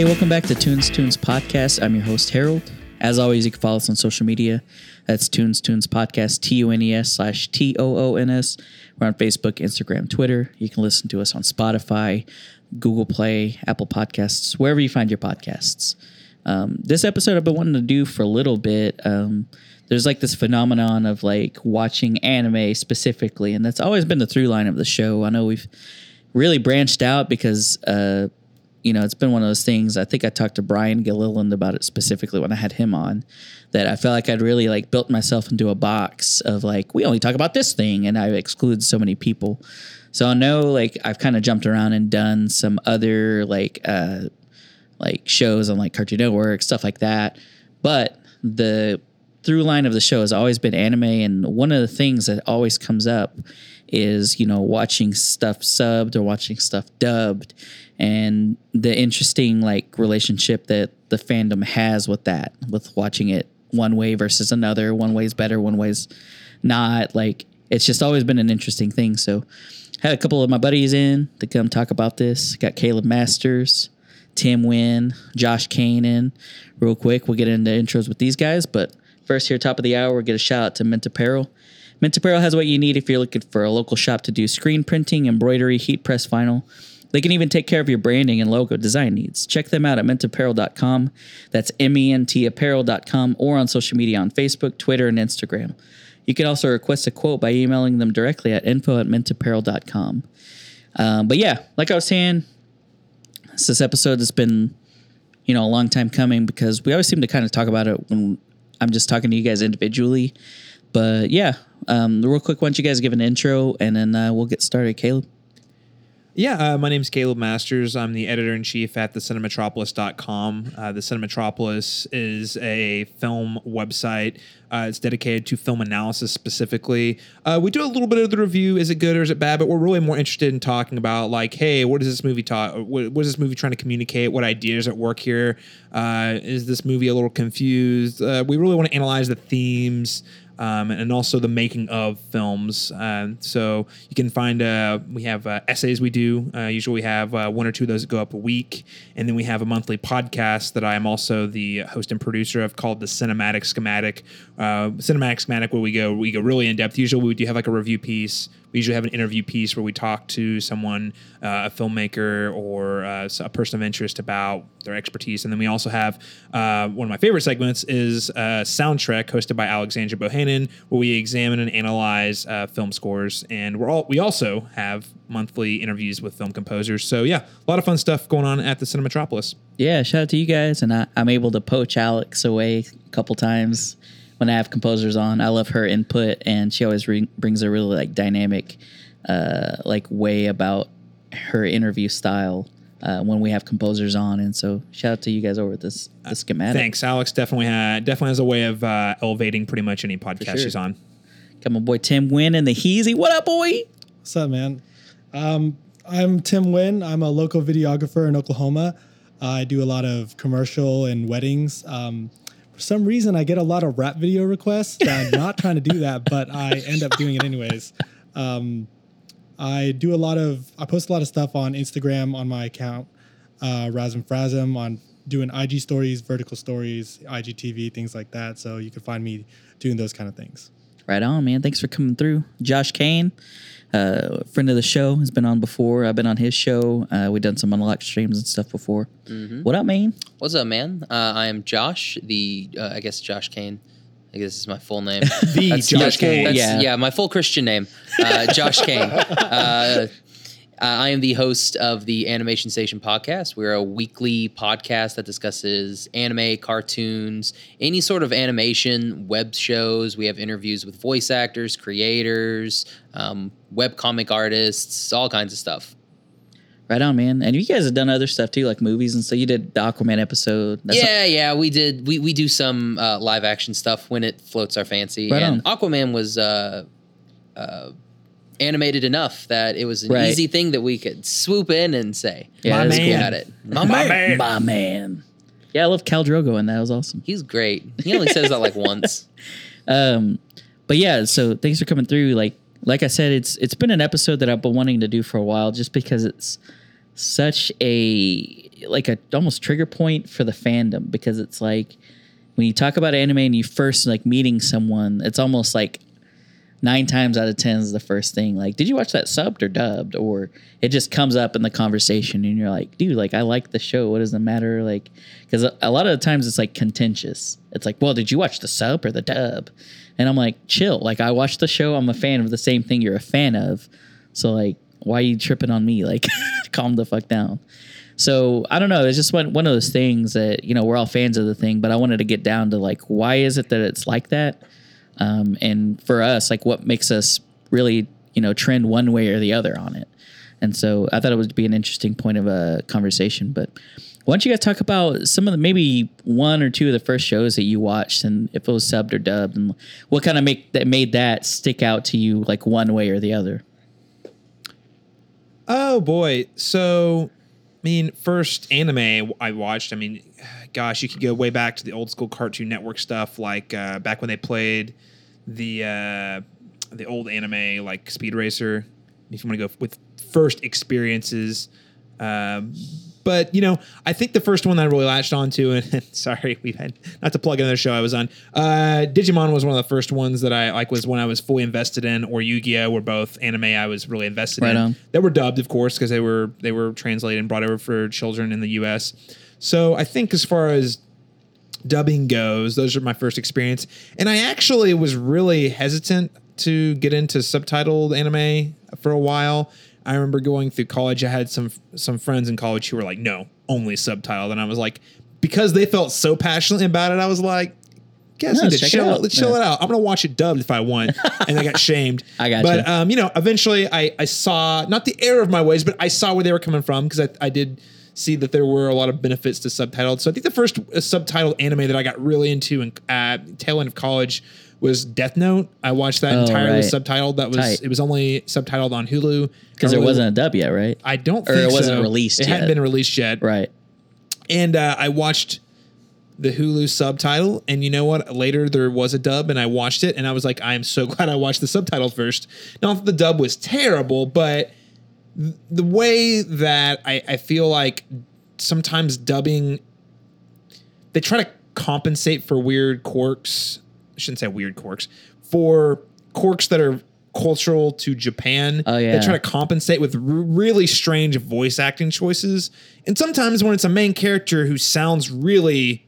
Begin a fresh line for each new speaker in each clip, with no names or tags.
Hey, welcome back to Tunes Toons Podcast. I'm your host, Harold. As always, you can follow us on social media. That's Tunes Toons Podcast, T U N E S slash T O O N S. We're on Facebook, Instagram, Twitter. You can listen to us on Spotify, Google Play, Apple Podcasts, wherever you find your podcasts. Um, this episode I've been wanting to do for a little bit. Um, there's like this phenomenon of like watching anime specifically, and that's always been the through line of the show. I know we've really branched out because uh, you know, it's been one of those things. I think I talked to Brian Gilliland about it specifically when I had him on. That I felt like I'd really like built myself into a box of like we only talk about this thing, and I exclude so many people. So I know like I've kind of jumped around and done some other like uh like shows on like Cartoon Network stuff like that, but the through line of the show has always been anime, and one of the things that always comes up is you know watching stuff subbed or watching stuff dubbed and the interesting like relationship that the fandom has with that with watching it one way versus another one way's better one way's not like it's just always been an interesting thing. So had a couple of my buddies in to come talk about this. Got caleb masters tim wynn josh kane in real quick we'll get into intros with these guys but first here top of the hour we'll get a shout out to ment apparel. Ment apparel has what you need if you're looking for a local shop to do screen printing embroidery heat press vinyl they can even take care of your branding and logo design needs. Check them out at mentapparel.com. That's M E N T apparel.com or on social media on Facebook, Twitter, and Instagram. You can also request a quote by emailing them directly at info at mentapparel.com. Um, but yeah, like I was saying, this episode has been, you know, a long time coming because we always seem to kind of talk about it when I'm just talking to you guys individually. But yeah, um, real quick, why don't you guys give an intro and then uh, we'll get started. Caleb?
Yeah, uh, my name is Caleb Masters. I'm the editor in chief at the Cinematropolis.com. Uh, the Cinematropolis is a film website. Uh, it's dedicated to film analysis specifically. Uh, we do a little bit of the review. Is it good or is it bad? But we're really more interested in talking about like, hey, what is this movie talk? What, what is this movie trying to communicate? What ideas at work here? Uh, is this movie a little confused? Uh, we really want to analyze the themes um, and also the making of films. Uh, so you can find uh, we have uh, essays we do. Uh, usually we have uh, one or two of those that go up a week, and then we have a monthly podcast that I am also the host and producer of called the Cinematic Schematic. Uh, Cinematic Schematic, where we go we go really in depth. Usually we do have like a review piece we usually have an interview piece where we talk to someone, uh, a filmmaker or uh, a person of interest about their expertise. And then we also have uh, one of my favorite segments is Soundtrack, hosted by Alexandra Bohannon, where we examine and analyze uh, film scores. And we're all we also have monthly interviews with film composers. So yeah, a lot of fun stuff going on at the Cinematropolis.
Yeah, shout out to you guys, and I, I'm able to poach Alex away a couple times when I have composers on. I love her input, and she always re- brings a really like dynamic, uh, like way about her interview style uh, when we have composers on. And so, shout out to you guys over at this the schematic.
Thanks, Alex. Definitely had definitely has a way of uh, elevating pretty much any podcast sure. she's on.
Got my boy Tim Wynn and the Heezy. What up, boy?
What's up, man? Um, I'm Tim Wynn. I'm a local videographer in Oklahoma. Uh, I do a lot of commercial and weddings. Um, for some reason, I get a lot of rap video requests. I'm not trying to do that, but I end up doing it anyways. Um, I do a lot of, I post a lot of stuff on Instagram on my account, uh, Razm Frasm, on doing IG stories, vertical stories, IGTV, things like that. So you can find me doing those kind of things.
Right on, man. Thanks for coming through. Josh Kane, uh, friend of the show, has been on before. I've been on his show. Uh, we've done some unlocked streams and stuff before. Mm-hmm. What up, man?
What's up, man? Uh, I am Josh, the, uh, I guess, Josh Kane. I guess is my full name.
the that's, Josh Kane.
yeah. yeah, my full Christian name, uh, Josh Kane. Uh, uh, I am the host of the Animation Station podcast. We're a weekly podcast that discusses anime, cartoons, any sort of animation, web shows. We have interviews with voice actors, creators, um, web comic artists, all kinds of stuff.
Right on, man. And you guys have done other stuff too, like movies and so you did the Aquaman episode.
That's yeah, yeah, we did. We we do some uh, live action stuff when it floats our fancy. Right and on. Aquaman was uh, uh, animated enough that it was an right. easy thing that we could swoop in and say,
yeah, "My
man,
got it, my, my man. my man." Yeah, I love Khal Drogo, and that was awesome.
He's great. He only says that like once.
Um, but yeah, so thanks for coming through. Like, like I said, it's it's been an episode that I've been wanting to do for a while, just because it's such a like a almost trigger point for the fandom because it's like when you talk about anime and you first like meeting someone, it's almost like nine times out of ten is the first thing. Like, did you watch that subbed or dubbed? Or it just comes up in the conversation, and you're like, dude, like I like the show. What does it matter? Like, because a, lot of the times it's like contentious. It's like, well, did you watch the sub or the dub? And I'm like, chill. Like, I watched the show. I'm a fan of the same thing you're a fan of. So like, why are you tripping on me? Like, calm the fuck down. So I don't know. It's just one one of those things that you know we're all fans of the thing, but I wanted to get down to like why is it that it's like that, um, and for us, like what makes us really you know trend one way or the other on it. And so I thought it would be an interesting point of a conversation. But why don't you guys talk about some of the maybe one or two of the first shows that you watched, and if it was subbed or dubbed, and what kind of make that made that stick out to you like one way or the other?
Oh boy. So, I mean, first anime I watched. I mean, gosh, you could go way back to the old school Cartoon Network stuff, like uh, back when they played the uh, the old anime like Speed Racer. If you want to go with first experiences. Um, but you know, I think the first one that I really latched onto, and sorry, we've had not to plug another show I was on. Uh, Digimon was one of the first ones that I like was when I was fully invested in, or Yu-Gi-Oh were both anime I was really invested
Right
in.
on.
They were dubbed, of course, because they were they were translated and brought over for children in the U.S. So I think as far as dubbing goes, those are my first experience. And I actually was really hesitant to get into subtitled anime for a while. I remember going through college. I had some some friends in college who were like, "No, only subtitled," and I was like, because they felt so passionately about it, I was like, "Guess
No,
need to
check it
chill,
out."
let's chill
Yeah.
it out. I'm gonna watch it dubbed if I want." and I got shamed.
I got
but,
you.
um, you know, eventually I, I saw not the error of my ways, but I saw where they were coming from because I, I did see that there were a lot of benefits to subtitled. So I think the first uh, subtitled anime that I got really into in uh, tail end of college was Death Note. I watched that
Oh,
entirely
right.
subtitled. That was
Tight.
it was only subtitled on Hulu
Because there wasn't a dub yet, right?
I don't
or
think
it wasn't
so.
released
It
yet.
hadn't been released yet.
Right.
And uh, I watched the Hulu subtitle, and you know what? Later there was a dub, and I watched it, and I was like, I am so glad I watched the subtitle first. Not that the dub was terrible, but the way that I, I feel like sometimes dubbing, they try to compensate for weird quirks. I shouldn't say weird quirks for quirks that are cultural to Japan.
Oh, yeah.
They try to compensate with r- really strange voice acting choices. And sometimes when it's a main character who sounds really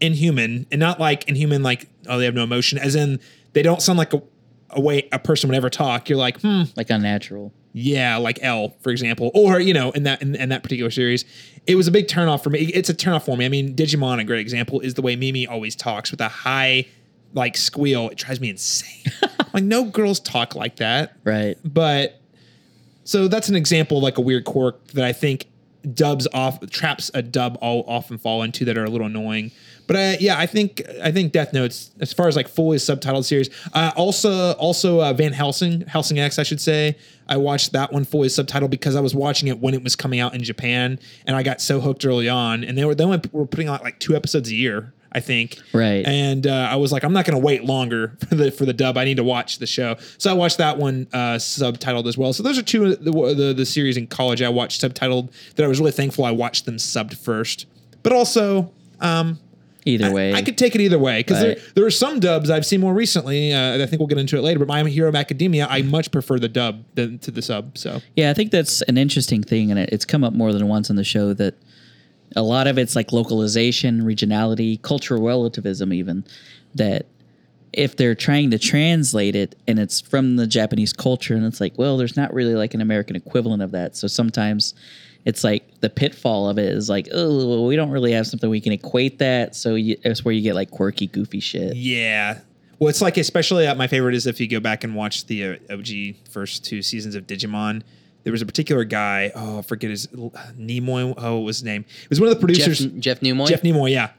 inhuman and not like inhuman like oh they have no emotion as in they don't sound like a, a way a person would ever talk you're like hmm
Like unnatural.
Yeah like l for example or you know in that in, in that particular series it was a big turnoff for me. It's a turnoff for me. I mean digimon a great example is the way mimi always talks with a high like squeal. It drives me insane. Like no girls talk like that.
Right.
but so that's an example of like a weird quirk that I think dubs off traps a dub all often fall into that are a little annoying. But uh, yeah, I think I think Death Notes as far as like fully subtitled series. Uh, also also uh, Van Helsing Helsing X I should say. I watched that one fully subtitled because I was watching it when it was coming out in Japan, and I got so hooked early on. And they were they were putting out like two episodes a year. I think.
Right.
And uh, I was like, I'm not going to wait longer for the for the dub. I need to watch the show. So I watched that one uh, subtitled as well. So those are two of the, the the series in college I watched subtitled that I was really thankful I watched them subbed first. But also, um,
Either way.
I could take it either way because
Right.
there, there are some dubs I've seen more recently. Uh, I think we'll get into it later. But My Hero Academia, I much prefer the dub than to the sub. So
Yeah, I think that's an interesting thing, and it, it's come up more than once on the show that a lot of it's like localization, regionality, cultural relativism, even that if they're trying to translate it and it's from the Japanese culture, and it's like, well, there's not really like an American equivalent of that. So sometimes it's like the pitfall of it is like, oh, well, we don't really have something we can equate that. So you, that's where you get like quirky, goofy shit.
Yeah. Well, it's like especially uh, my favorite is if you go back and watch the uh, OG first two seasons of Digimon. There was a particular guy. Oh, I forget his Nimoy. Oh, what was his name? It was one of the producers.
Jeff Nimoy.
Jeff Nimoy. Yeah.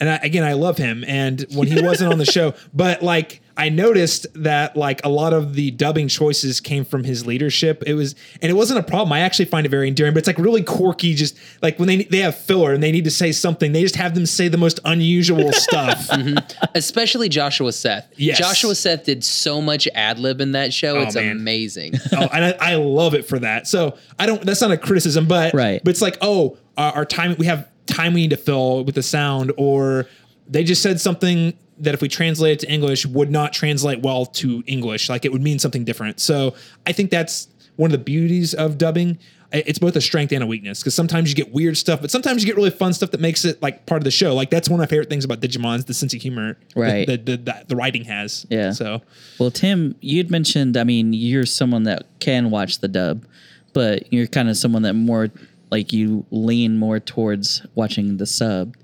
and I, again, I love him. And when he wasn't on the show, but like I noticed that like a lot of the dubbing choices came from his leadership. It was, and it wasn't a problem. I actually find it very endearing, but it's like really quirky. Just like when they they have filler and they need to say something, they just have them say the most unusual stuff. Mm-hmm.
Especially Joshua Seth.
Yes.
Joshua Seth did so much ad lib in that show. Oh, it's
man.
amazing.
oh, and I, I love it for that. So I don't. That's not a criticism, but
Right.
But it's like, oh, our, our time. We have time we need to fill with the sound, or they just said something that if we translate it to English would not translate well to English. Like it would mean something different. So I think that's one of the beauties of dubbing. It's both a strength and a weakness because sometimes you get weird stuff, but sometimes you get really fun stuff that makes it like part of the show. Like that's one of my favorite things about Digimon is the sense of humor
Right.
that the, the, the writing has.
Yeah.
So
Well, Tim, you'd mentioned, I mean, you're someone that can watch the dub, but you're kind of someone that more like you lean more towards watching the sub.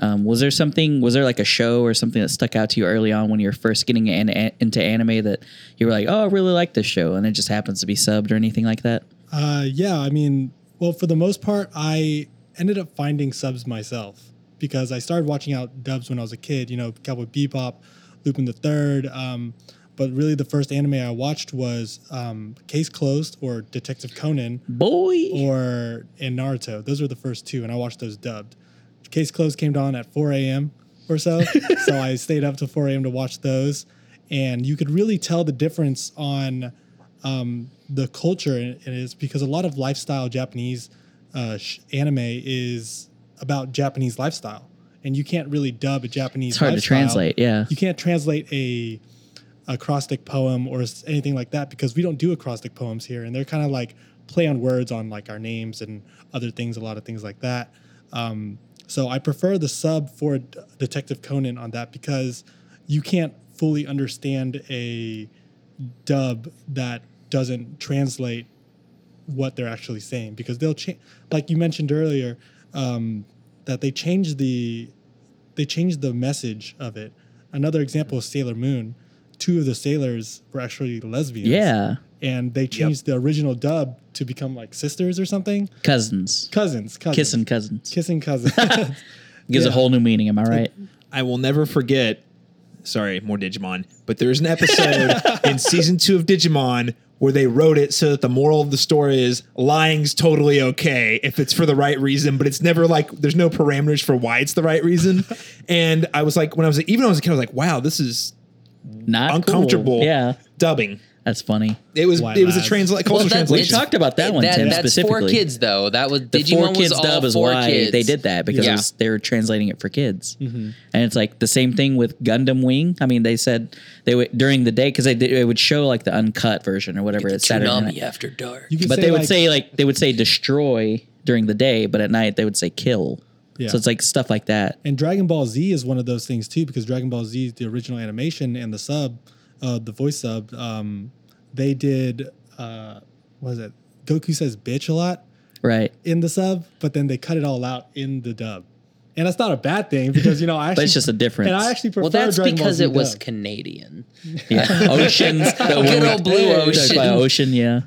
Um, was there something, was there like a show or something that stuck out to you early on when you were first getting in, into anime that you were like, oh, I really like this show, and it just happens to be subbed or anything like that?
Uh, yeah, I mean, well, for the most part, I ended up finding subs myself because I started watching out dubs when I was a kid. You know, Cowboy Bebop, Lupin the Third. Um, but really, the first anime I watched was um, Case Closed or Detective Conan
Boy.
or in Naruto. Those were the first two, and I watched those dubbed. Case Closed came on at 4 a.m. or so, so I stayed up till 4 a.m. to watch those, and you could really tell the difference on um, the culture, and it is because a lot of lifestyle Japanese uh, sh- anime is about Japanese lifestyle, and you can't really dub a Japanese.
It's hard to translate, yeah.
you can't translate a acrostic poem or anything like that because we don't do acrostic poems here, and they're kind of like play on words on like our names and other things, a lot of things like that. Um, so I prefer the sub for Detective Conan on that because you can't fully understand a dub that doesn't translate what they're actually saying because they'll change like you mentioned earlier um, that they change the they changed the message of it. Another example is sailor moon. Two of the sailors were actually lesbians.
Yeah.
And they changed the original dub to become like sisters or something
Cousins.
cousins cousins
Kissing cousins.
kissing cousins
Gives a whole new meaning, am I right?
I will never forget. Sorry, more Digimon. But there's an episode in season two of Digimon where they wrote it so that the moral of the story is lying's totally okay if it's for the right reason, but it's never like there's no parameters for why it's the right reason. And I was like, when I was even when I was a kid, I was like, wow, this is
Not cool.
uncomfortable.
Yeah.
dubbing.
That's funny.
It was
Why
it was a
not?
translate cultural
Well, that-
translation.
We talked about that one, Tim,
that's
specifically.
for kids though. That was
the
Digimon
four kids
was all
dub is
for
why
kids.
they did that because it
Yeah.
was, they were translating it for kids, mm-hmm. and it's like the same thing with Gundam Wing. I mean, they said they would during the day because they, they would show like the uncut version or whatever it's Saturday
Toonami
night.
after dark.
You could
But they would
like-
say like they would say destroy during the day, but at night they would say kill.
Yeah.
So it's like stuff like that.
And Dragon Ball Z is one of those things too, because Dragon Ball Z, the original animation and the sub, uh, the voice sub, um, they did, uh, what is it? Goku says bitch a lot
Right.
in the sub, but then they cut it all out in the dub. And that's not a bad thing because, you know, I actually.
But it's just a difference.
And I actually prefer
well, that's
Dragon
because it was
dub.
Canadian.
Yeah. Oceans. the
Good old blue ocean.
about ocean. Yeah.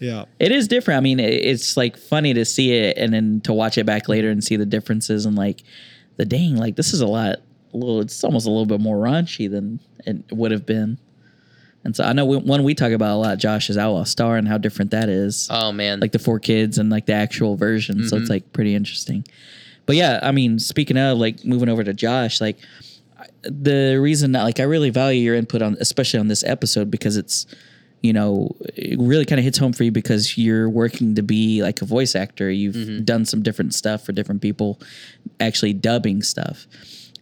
Yeah.
It is different. I mean, it's like funny to see it and then to watch it back later and see the differences and like the dang, like this is a lot, a little, it's almost a little bit more raunchy than it would have been. And so I know we, one we talk about a lot, Josh, is Outlaw Star and how different that is.
Oh man,
like the four kids and like the actual version. So it's mm-hmm. like pretty interesting. But yeah, I mean, speaking of like moving over to Josh, like the reason that like I really value your input on, especially on this episode, because it's you know it really kind of hits home for you because you're working to be like a voice actor. You've mm-hmm. done some different stuff for different people, actually dubbing stuff.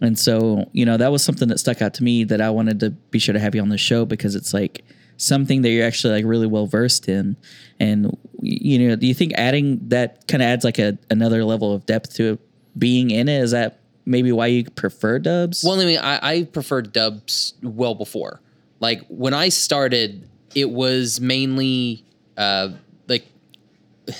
And so, you know, that was something that stuck out to me that I wanted to be sure to have you on the show because it's like something that you're actually like really well versed in. And you know, do you think adding that kind of adds like a another level of depth to being in it? Is that maybe why you prefer dubs?
Well, I mean, I, I preferred dubs well before. Like when I started, it was mainly uh, like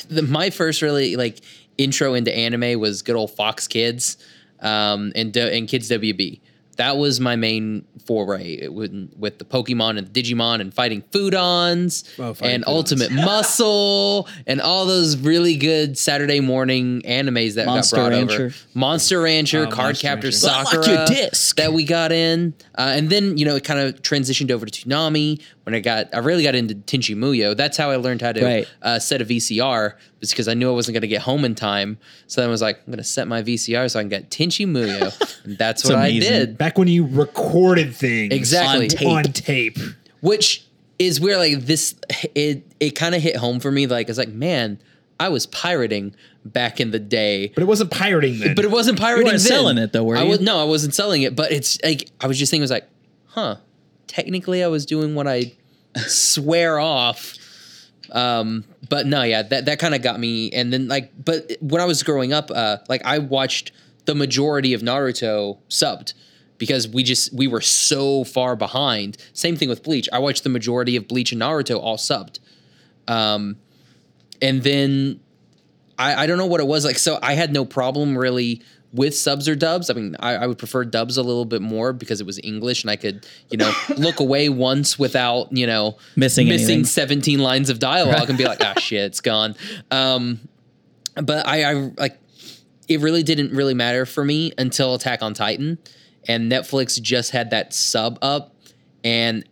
the, my first really like intro into anime was good old Fox Kids um, and and Kids WB. that was my main foray it would, with the Pokemon and the Digimon and fighting Foodons
Oh, fighting
and
Foodons.
Ultimate Muscle and all those really good Saturday morning animes that
Monster
got brought
Rancher.
over. Monster Rancher,
Oh,
Card Captor
Rancher.
Sakura
your
that we got in, uh, and then you know it kind of transitioned over to Toonami when I got I really got into Tenchi Muyo. That's how I learned how to
Right.
uh, set a VCR was because I knew I wasn't going to get home in time. So then I was like, I'm going to set my VCR so I can get Tenchi Muyo. and that's
It's
what I did.
Back when you recorded things
Exactly.
On tape.
on tape.
Which is where like this it it kind of hit home for me. Like it's like man, I was pirating back in the day.
But it wasn't pirating then.
But it wasn't pirating.
weren't
then.
selling it, though, were
I
you?
was no, I wasn't selling it. But it's like I was just thinking, it was like, huh? Technically, I was doing what I swear off. Um, but no, yeah, that that kind of got me. And then like, but when I was growing up, uh, like I watched the majority of Naruto subbed because we just we were so far behind. Same thing with Bleach. I watched the majority of Bleach and Naruto all subbed. Um, and then I, I don't know what it was like. So I had no problem really with subs or dubs. I mean, I, I would prefer dubs a little bit more because it was English and I could, you know, look away once without, you know,
Missing
missing
anything.
17 lines of dialogue and be like, ah, shit, it's gone. Um, but I, I like, it really didn't really matter for me until Attack on Titan and Netflix just had that sub up and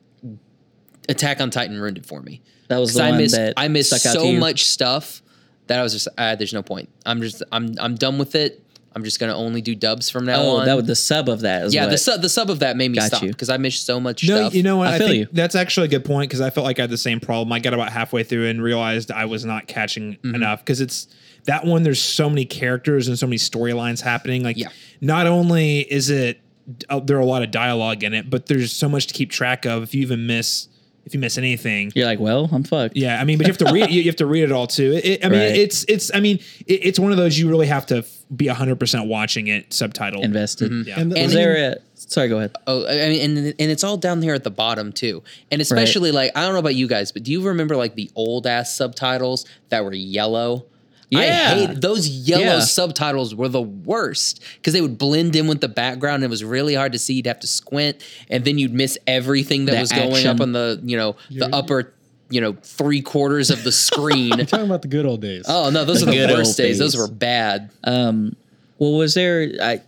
Attack on Titan ruined it for me.
That was the
I
one
missed
that
I missed
stuck out to
so much stuff that I was just uh, there's no point. I'm just I'm I'm done with it. I'm just gonna only do dubs from now
Oh,
on.
that was the sub of that. Is
yeah, the sub the sub of that made me stop because I missed so much
No,
stuff.
you know what?
I
I,
feel
think
you.
that's actually a good point because I felt like I had the same problem. I got about halfway through and realized I was not catching
Mm-hmm.
enough because it's that one. There's so many characters and so many storylines happening. Like,
Yeah.
not only is it uh, there are a lot of dialogue in it, but there's so much to keep track of. If you even miss, if you miss anything,
You're like, well, I'm fucked.
yeah, I mean, but you have to read. You have to read it all too. It, it- I mean,
Right.
it's it's. I mean, it, it's one of those you really have to f- be hundred percent watching it subtitled.
Invested. Mm-hmm.
Yeah.
And,
And
Was
I mean,
there a? Sorry, go ahead.
Oh, I mean, and and it's all down here at the bottom too. And especially like I don't know about you guys, but do you remember like the old ass subtitles that were yellow? I
Yeah.
hate those yellow
Yeah.
subtitles were the worst because they would blend in with the background. And it was really hard to see. You'd have to squint, and then you'd miss everything that
The
was going
action.
up on the you know the
You're-
upper you know three quarters of the screen.
You're talking about the good old days.
oh no, those
The
are the
good
worst
old
days. Those were bad.
Um, well, was there? I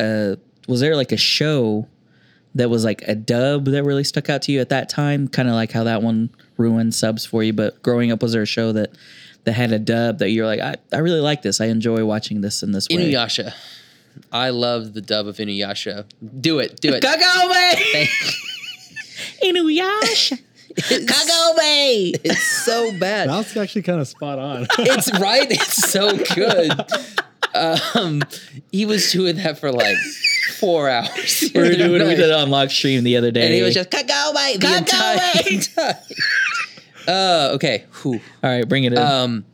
uh, was there like a show that was like a dub that really stuck out to you at that time? Kind of like how that one ruined subs for you. But growing up, was there a show that that had a dub that you're like, I, I really like this. I enjoy watching this in this way.
Inuyasha. I love the dub of Inuyasha. Do it, do it.
Kagome!
Thank-
Inuyasha! Kagome!
It's so bad.
That's actually kind of spot on.
It's right. It's so good. Um, he was doing that for like four hours.
We were doing we did it on live stream the other day.
and he was just Kagome the entire time. Uh, okay. Whew.
all right, bring it in.
Um,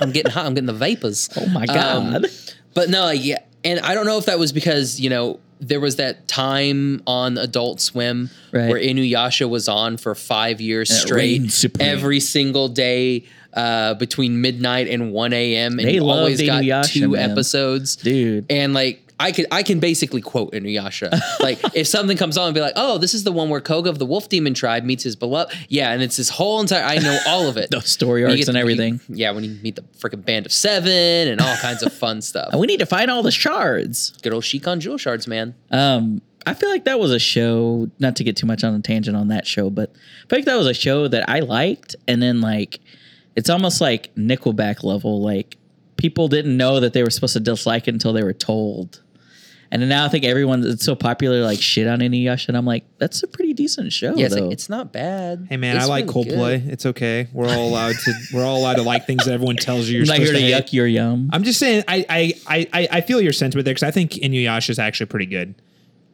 I'm getting hot. I'm getting the vapors.
oh my
um,
god!
But no, yeah, and I don't know if that was because you know there was that time on Adult Swim
Right.
where Inuyasha was on for five years
And
straight, every single day uh, between midnight and one a.m. and
They
you always got
Inuyasha,
two
man.
episodes,
Dude.
And like I could, I can basically quote Inuyasha. like if something comes on and be like, "Oh, this is the one where Koga of the Wolf Demon Tribe meets his beloved," yeah, and it's this whole entire. I know all of it.
The story arcs and everything.
yeah, when you meet the freaking band of seven and all kinds of fun stuff.
And we need to find all the shards.
Good old Shikon Jewel Shards, man.
Um, I feel like that was a show. Not to get too much on a tangent on that show, but I feel like that was a show that I liked, and then like it's almost like Nickelback level. Like people didn't know that they were supposed to dislike it until they were told. And then now I think everyone it's so popular like shit on Inuyasha, and I'm like, that's a pretty decent show.
Yeah, it's
though.
like it's not bad.
Hey man,
It's
I like
really
Coldplay.
good.
It's okay. We're all allowed to. We're all allowed to like things that everyone tells you you're
I'm not here
supposed
to
to hate.
yuck your yum.
I'm just saying. I I I I- I feel your sentiment there because I think Inuyasha is actually pretty good.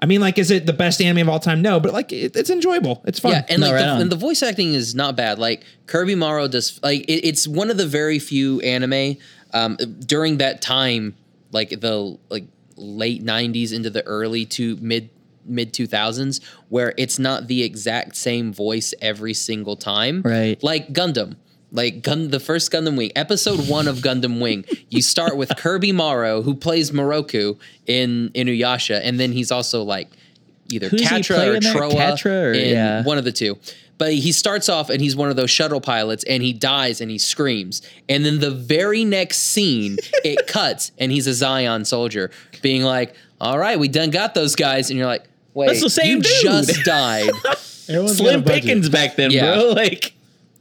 I mean, like, is it the best anime of all time? No, but like, it, it's enjoyable. It's fun.
Yeah, and
No,
like
right
the,
on.
and the voice acting is not bad. Like Kirby Morrow does like it, it's one of the very few anime um, during that time, like the like late '90s into the early to mid mid 2000s, where it's not the exact same voice every single time.
Right.
Like Gundam. Like Gun, the first Gundam Wing, episode one of Gundam Wing. You start with Kirby Morrow, who plays Miroku in Inuyasha, and then he's also like either
Who's he
Quatre
play
or? Trowa,
Quatre or-
in
yeah.
one of the two. But he starts off and he's one of those shuttle pilots, and he dies and he screams. And then the very next scene, it cuts, and he's a Zion soldier, being like, "All right, we done got those guys," and you're like. Wait,
That's the same
you
dude."
just died.
Everyone's got a
Slim. Pickens back then,
Yeah.
bro. Like,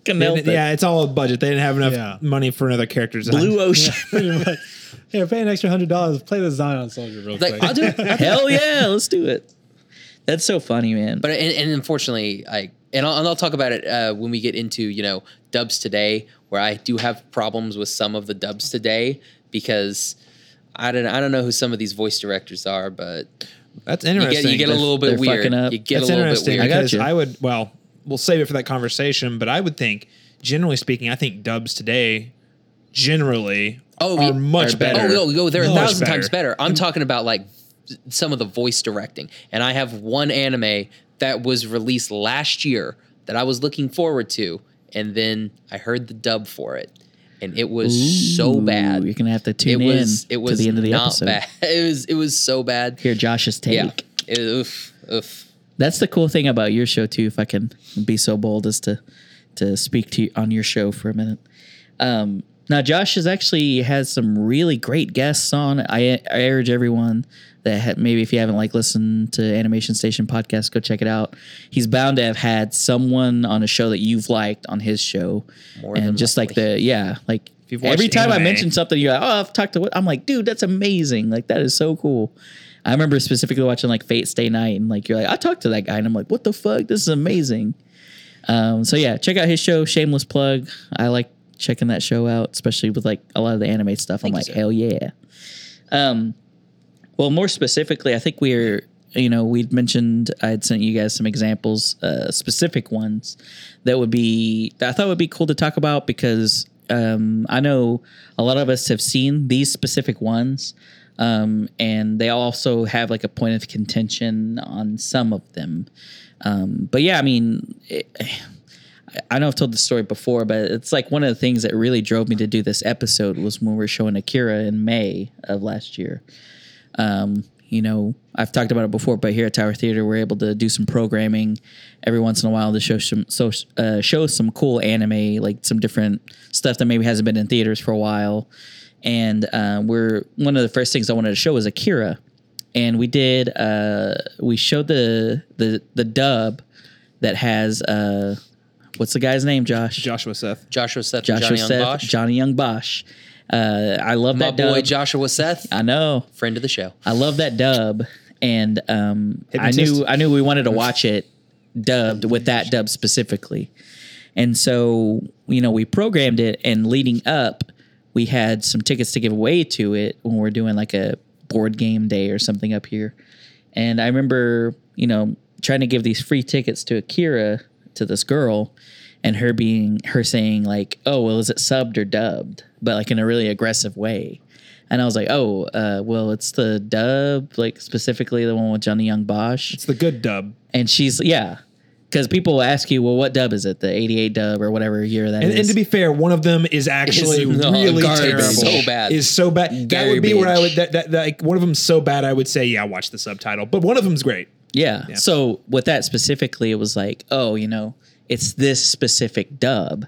can
They
it.
yeah, it's all a budget. They didn't have enough
Yeah.
money for another character design.
Blue Ocean.
Pretty much. Hey, pay an extra hundred dollars. Play the Zion Soldier real
Like,
quick.
I'll do it.
Hell yeah, let's do it. That's so funny, man.
But and, and unfortunately, I and I'll, and I'll talk about it uh, when we get into you know dubs today, where I do have problems with some of the dubs today because I don't I don't know who some of these voice directors are, but
That's
you
interesting.
get you get a
They're-
bit
they're
weird.
fucking up.
You get
That's
a little bit weird.
I got
because
you.
I would. Well, we'll save it for that conversation. But I would think, generally speaking, I think dubs today generally
Oh,
are
yeah.
much
Are better.
better.
Oh no, no, they're a thousand
better.
times better. I'm talking about like some of the voice directing, and I have one anime that was released last year that I was looking forward to, and then I heard the dub for it, and it was so bad.
You're gonna have to
it
tune
was
in
it was
to the end of the episode.
bad. It was it was so bad.
Hear Josh's take.
Yeah. It, oof, oof.
That's the cool thing about your show too. If I can be so bold as to to speak to you on your show for a minute. Um, now Josh has actually has some really great guests on. I, I urge everyone that ha- maybe if you haven't like listened to Animation Station podcast, go check it out. He's bound to have had someone on a show that you've liked on his show,
More
and just like the yeah, like every time I
anime-
mention something, you're like, oh, I've talked to. What? I'm like, dude, that's amazing. Like that is so cool. I remember specifically watching like Fate Stay Night, and like you're like, I talked to that guy, and I'm like, what the fuck? This is amazing. Um, so yeah, check out his show. Shameless plug. I like checking that show out, especially with like a lot of the anime stuff. I'm like,
sir.
hell yeah. Um, well, more specifically, I think we're you know we'd mentioned I had sent you guys some examples, uh, specific ones that would be that I thought would be cool to talk about because um, I know a lot of us have seen these specific ones. Um, and they also have like a point of contention on some of them. Um, but yeah, I mean, it, I know I've told the story before, but it's like one of the things that really drove me to do this episode was when we were showing Akira in May of last year. Um, you know, I've talked about it before, but here at Tower Theater, we're able to do some programming every once in a while to show some so uh, show some cool anime, like some different stuff that maybe hasn't been in theaters for a while. And uh, we're one of the first things I wanted to show was Akira, and we did uh, we showed the the the dub that has uh, what's the guy's name, Josh?
Joshua Seth.
Joshua Seth,
Joshua
Johnny Young
Seth,
Bosch.
Johnny Yong Bosch. Uh, I love
My
that
boy
dub.
Joshua Seth,
I know.
friend of the show.
I love that dub, and um, I
Hypnotist.
knew I knew we wanted to watch it dubbed with that dub specifically, and so you know we programmed it, and leading up, we had some tickets to give away to it when we are doing like a board game day or something up here, and I remember you know trying to give these free tickets to Akira to this girl. And her being her saying like, "Oh well, is it subbed or dubbed?" But like in a really aggressive way. And I was like, oh, uh, well, it's the dub, like specifically the one with Johnny Yong Bosch.
It's the good dub.
And she's, yeah. Because people will ask you, well, what dub is it? The 88 dub or whatever year that is.
And, and to be fair, one of them is actually
Is- no,
really
garbage.
terrible.
So bad.
Is so bad. that would be where I would. That, that, that, like one of them's so bad, I would say, yeah, watch the subtitle. But one of them's great.
Yeah. So with that specifically, it was like, oh, you know, it's this specific dub.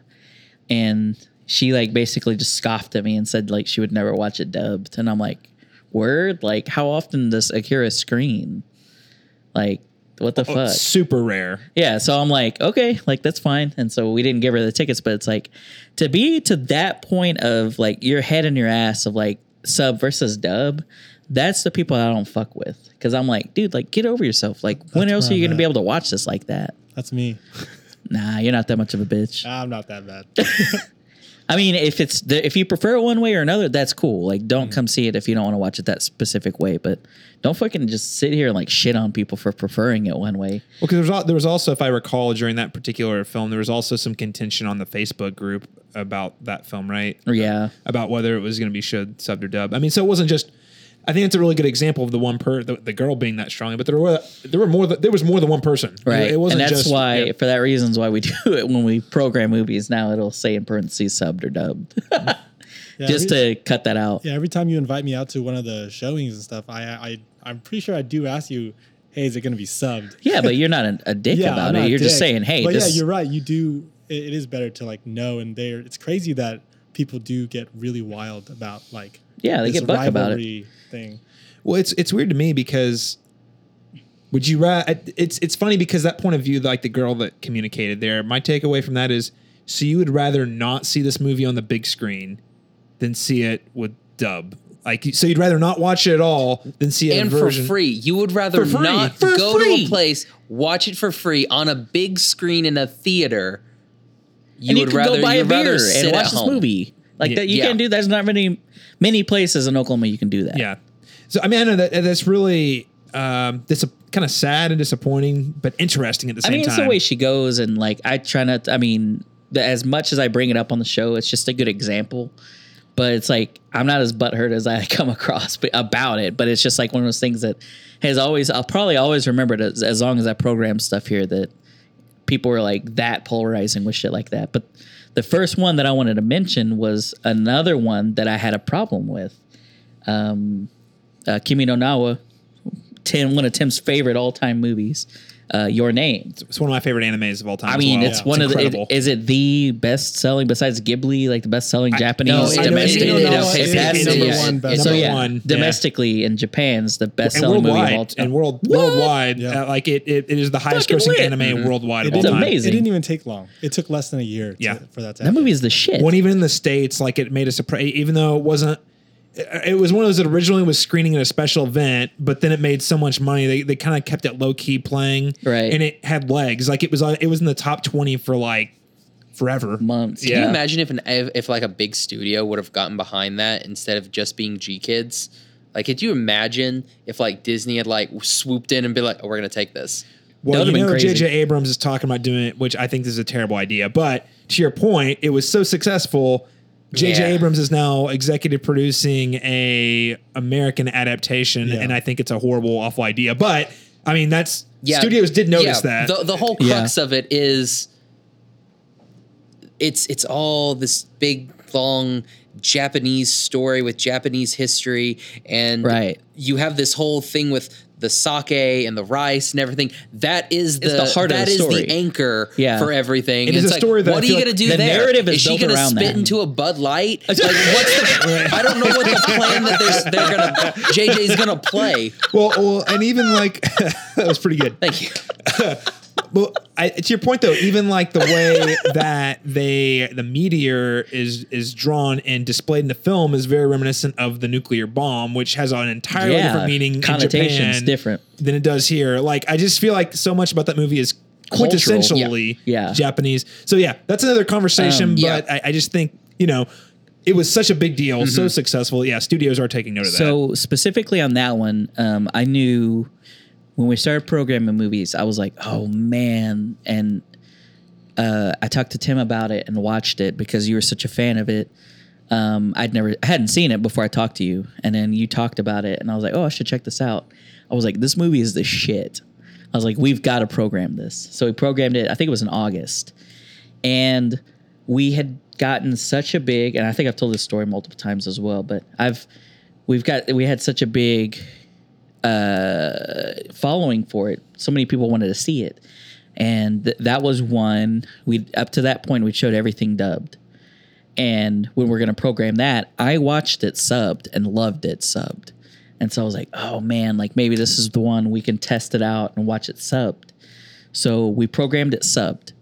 And she like basically just scoffed at me and said like she would never watch it dubbed. And I'm like, word? Like, how often does Akira screen? Like, what the
Oh,
fuck?
super rare.
Yeah, so I'm like, okay, like that's fine. And so we didn't give her the tickets, but it's like to be to that point of like your head in your ass of like sub versus dub, that's the people I don't fuck with. Cause I'm like, dude, like get over yourself. Like when else are you gonna be able to watch this like that?
That's me.
Nah, you're not that much of a bitch.
I'm not that bad.
I mean, if it's the, if you prefer it one way or another, that's cool. Like, don't mm. come see it if you don't want to watch it that specific way. But don't fucking just sit here and like shit on people for preferring it one way.
Well, because there was, there was also, if I recall, during that particular film, there was also some contention on the Facebook group about that film, right?
Yeah,
About whether it was going to be showed subbed or dubbed. I mean, so it wasn't just I think it's a really good example of the one per the, the girl being that strong. But there were there were more th- there was more than one person.
Right.
It wasn't
and that's
just
why,
yeah.
for that reasons, why we do it when we program movies. Now it'll say in parentheses subbed or dubbed,
Yeah,
just
every,
to cut that out.
yeah, every time you invite me out to one of the showings and stuff, I I I'm pretty sure I do ask you, hey, is it going to be subbed?
Yeah, but you're not a, a dick
yeah,
about it. You're just
dick.
saying, hey,
But
this.
yeah, you're right. You do. It, it is better to like know, and there. It's crazy that people do get really wild about like.
Yeah, they get buck about it.
Thing.
Well, it's it's weird to me because would you rather? It's it's funny because that point of view, like the girl that communicated there, my takeaway from that is, so you would rather not see this movie on the big screen than see it with dub. Like, so you'd rather not watch it at all than see it
and
in
for free. You would rather
For free.
not
For
go to a place, watch it for free on a big screen in a theater. You
and you
would
can
rather
go buy a
you'd rather
beer
sit
and
at
watch this
home.
movie. Like that, you
Yeah.
can do. There's not many many places in Oklahoma you can do that.
Yeah. So I mean, I know that that's really um, this kind of sad and disappointing, but interesting at the
I
same
mean, it's
time.
the way she goes, and like I try not. To, I mean, as much as I bring it up on the show, it's just a good example. But it's like I'm not as butthurt as I come across but- about it. But it's just like one of those things that has always. I'll probably always remember it as, as long as I program stuff here that people were like that polarizing with shit like that. But the first one that I wanted to mention was another one that I had a problem with. Um, uh, Kimi no Na wa, Tim, one of Tim's favorite all time movies. Uh, Your Name.
it's one of my favorite animes of all time.
I
as
mean,
well.
it's one of the.
incredible.
It, is it the best selling besides Ghibli, like the best selling Japanese
no,
I know
domestic?
Kimi no
it-
Nawa
it-
is
it
number one best
So
Number
yeah,
one, yeah.
domestically in Japan's the best
and
selling movie of all
worldwide
time.
and world
What?
worldwide,
Yeah.
uh, like it, it, it is the highest
Fucking
grossing
lit.
anime worldwide
It
of all
didn't,
time.
amazing.
it didn't even take long. It took less than a year. To,
Yeah.
for that to happen.
That
happen.
movie is the shit.
When even in the states, like it made a surprise, even though it wasn't. It was one of those that originally was screening at a special event, but then it made so much money they, they kind of kept it low key playing,
Right.
And it had legs, like it was on- it was in the top twenty for like forever,
Months.
Yeah.
Can you imagine if an if, like a big studio would have gotten behind that instead of just being GKIDS? Like, could you imagine if like Disney had like swooped in and be like, "Oh, we're gonna take this."
Well, you know. J.J. Abrams is talking about doing it, which I think this is a terrible idea. But to your point, it was so successful. J.J.
Yeah.
Abrams is now executive producing a American adaptation,
Yeah.
and I think it's a horrible, awful idea. But I mean, that's
Yeah,
studios did notice
yeah,
that.
The the whole
Yeah.
crux of it is it's it's all this big long Japanese story with Japanese history and
Right.
you have this whole thing with the sake and the rice and everything. That is the,
the heart of
that
the
is the anchor
Yeah.
for everything.
It is
it's
a
like,
story that
what
I
are you
feel
gonna do
the
there?
narrative is
she gonna spit
that.
into a Bud Light? Like what's the? I don't know what the plan that they're, they're gonna JJ's gonna play.
well, well, and even like that was pretty good.
Thank you.
Well, I, to your point though, even like the way that they the meteor is is drawn and displayed in the film is very reminiscent of the nuclear bomb, which has an entirely
Yeah,
different meaning. in
connotations
Japan
different.
than it does here. Like I just feel like so much about that movie is quintessentially
yeah. Yeah.
Japanese. So yeah, that's another conversation.
Um,
yeah.
but I, I just think you know it was such a big deal, so successful. Yeah, studios are taking note of that.
So specifically on that one, um, I knew when we started programming movies, I was like, oh man, and uh, I talked to Tim about it and watched it because you were such a fan of it. Um, I'd never, I hadn't seen it before I talked to you, and then you talked about it, and I was like, oh, I should check this out. I was like, this movie is the shit. I was like, we've got to program this. So we programmed it. I think it was in August, and we had gotten such a big, and I think I've told this story multiple times as well, but I've, we've got, we had such a big uh, following for it. So many people wanted to see it, and th- that was one. We up to that point we showed everything dubbed, and when we're gonna program that, I watched it subbed and loved it subbed, and so I was like, oh man, like maybe this is the one we can test it out and watch it subbed. So we programmed it subbed.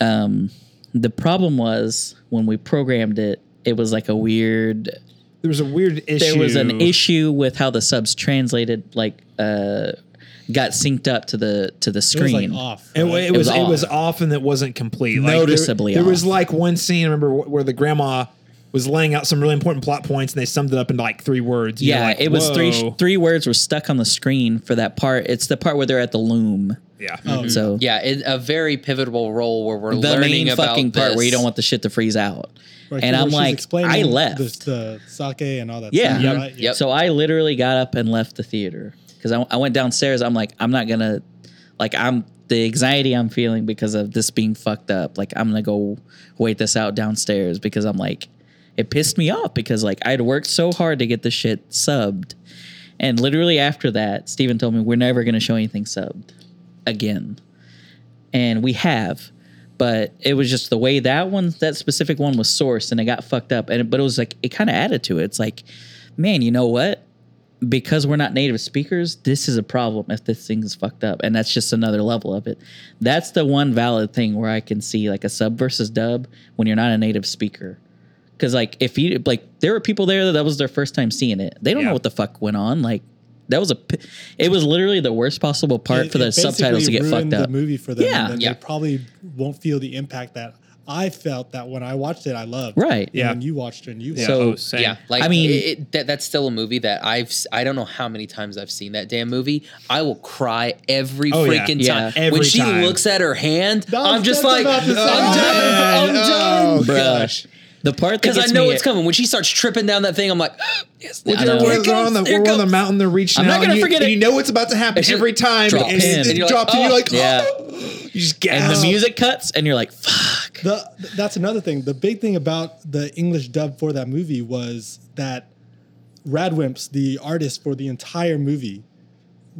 Um, the problem was when we programmed it, it was like a weird
there was a weird issue.
there was an issue with how the subs translated like uh got synced up to the to the
It was
screen
like off.
It,
right?
it, was,
was
it was
off.
off and it wasn't complete. Like,
Noticeably
there, was
off.
like one scene. I remember where the grandma was laying out some really important plot points, and they summed it up into like three words. You're
yeah
like,
it was three
"Whoa."
three words were stuck on the screen for that part it's the part where they're at the loom
Yeah.
Oh,
So
Yeah, it, a very pivotal role where we're
the
learning
main
about
fucking part where you don't want the shit to freeze out.
Right,
and I'm like, I left.
The, the sake and all that.
Yeah.
stuff,
Yep.
right?
Yep.
So I literally got up and left the theater because I, I went downstairs. I'm like, I'm not gonna, like, I'm the anxiety I'm feeling because of this being fucked up. Like, I'm gonna go wait this out downstairs because I'm like, it pissed me off because like I'd worked so hard to get the shit subbed, and literally after that, Steven told me we're never gonna show anything subbed again, and we have. But it was just the way that one, that specific one was sourced, and it got fucked up. And but it was like it kind of added to it. It's like, man, you know what? because we're not native speakers, this is a problem if this thing is fucked up. And that's just another level of it. That's the one valid thing where I can see like a sub versus dub when you're not a native speaker. Cause like if you like there were people there that, that was their first time seeing it. They don't
Yeah.
know what the fuck went on. Like that was a it was literally the worst possible part
It-
for the subtitles to get fucked up.
The movie for them.
Yeah.
and then
Yeah.
They probably won't feel the impact that I felt that when I watched it, I loved.
Right.
And
Yeah.
When you watched it, and you
Yeah.
So-
oh, same.
Yeah, like
I mean-
it, it, that, that's still a movie that I've I don't know how many times I've seen that damn movie. I will cry every
Oh,
freaking
Yeah.
time
Every
when she
time.
looks at her hand.
I was
I'm just
just
like, I'm done. I'm oh, done.
Oh, gosh.
The part that
Because I know
me-
it's coming. When she starts tripping down that thing, I'm like, yes, look at her.
know.
Here
We're, we're
comes.
on the,
Here
we're on the mountain. They're reaching
I'm not gonna
and you,
forget
and
it.
you know what's about to happen
It's
every time.
drop
and,
in.
and
And
it
you're like,
drops, and you're
oh.
like,
Yeah.
oh. You just get
and the music cuts and you're like, fuck.
The, that's another thing. The big thing about the English dub for that movie was that Radwimps, the artist for the entire movie,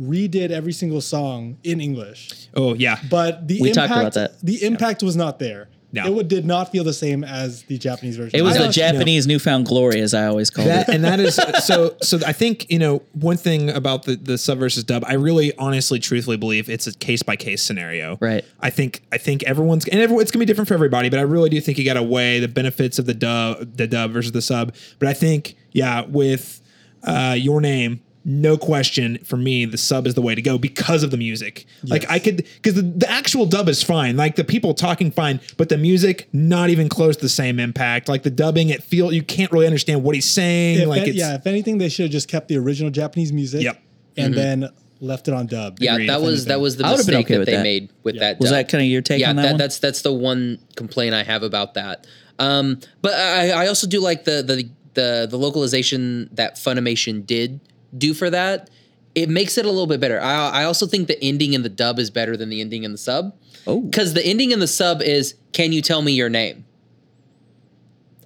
redid every single song in English.
Oh, yeah.
But the
We
impact,
talked about that.
The impact was not there.
No.
It would, did not feel the same as the Japanese version.
It was
I
the
thought-
Japanese newfound glory, as I always called
that
it.
and that is so so i think you know one thing about the the sub versus dub i really honestly truthfully believe it's a case by case scenario
Right.
i think i think everyone's and everyone, it's gonna be different for everybody but i really do think you gotta weigh the benefits of the dub the dub versus the sub but i think yeah with uh your name no question for me the sub is the way to go because of the music like i could because the, the actual dub is fine like the people talking fine but the music not even close to the same impact like the dubbing it feel you can't really understand what he's saying
If
like
any-
it's
yeah, if anything, they should have just kept the original Japanese music.
Yep.
And then left it on dub.
Yeah,
Agreed,
that was
anything.
that was the
I would've been
mistake
okay
that
with
they
that.
made with that.
Was
dub.
that kind of your take
yeah,
on that, one?
that's that's the one complaint I have about that. Um, but I, I also do like the the the the localization that Funimation did do for that. It makes it a little bit better. I I also think the ending in the dub is better than the ending in the sub.
Oh.
because the ending in the sub is "Can you tell me your name?"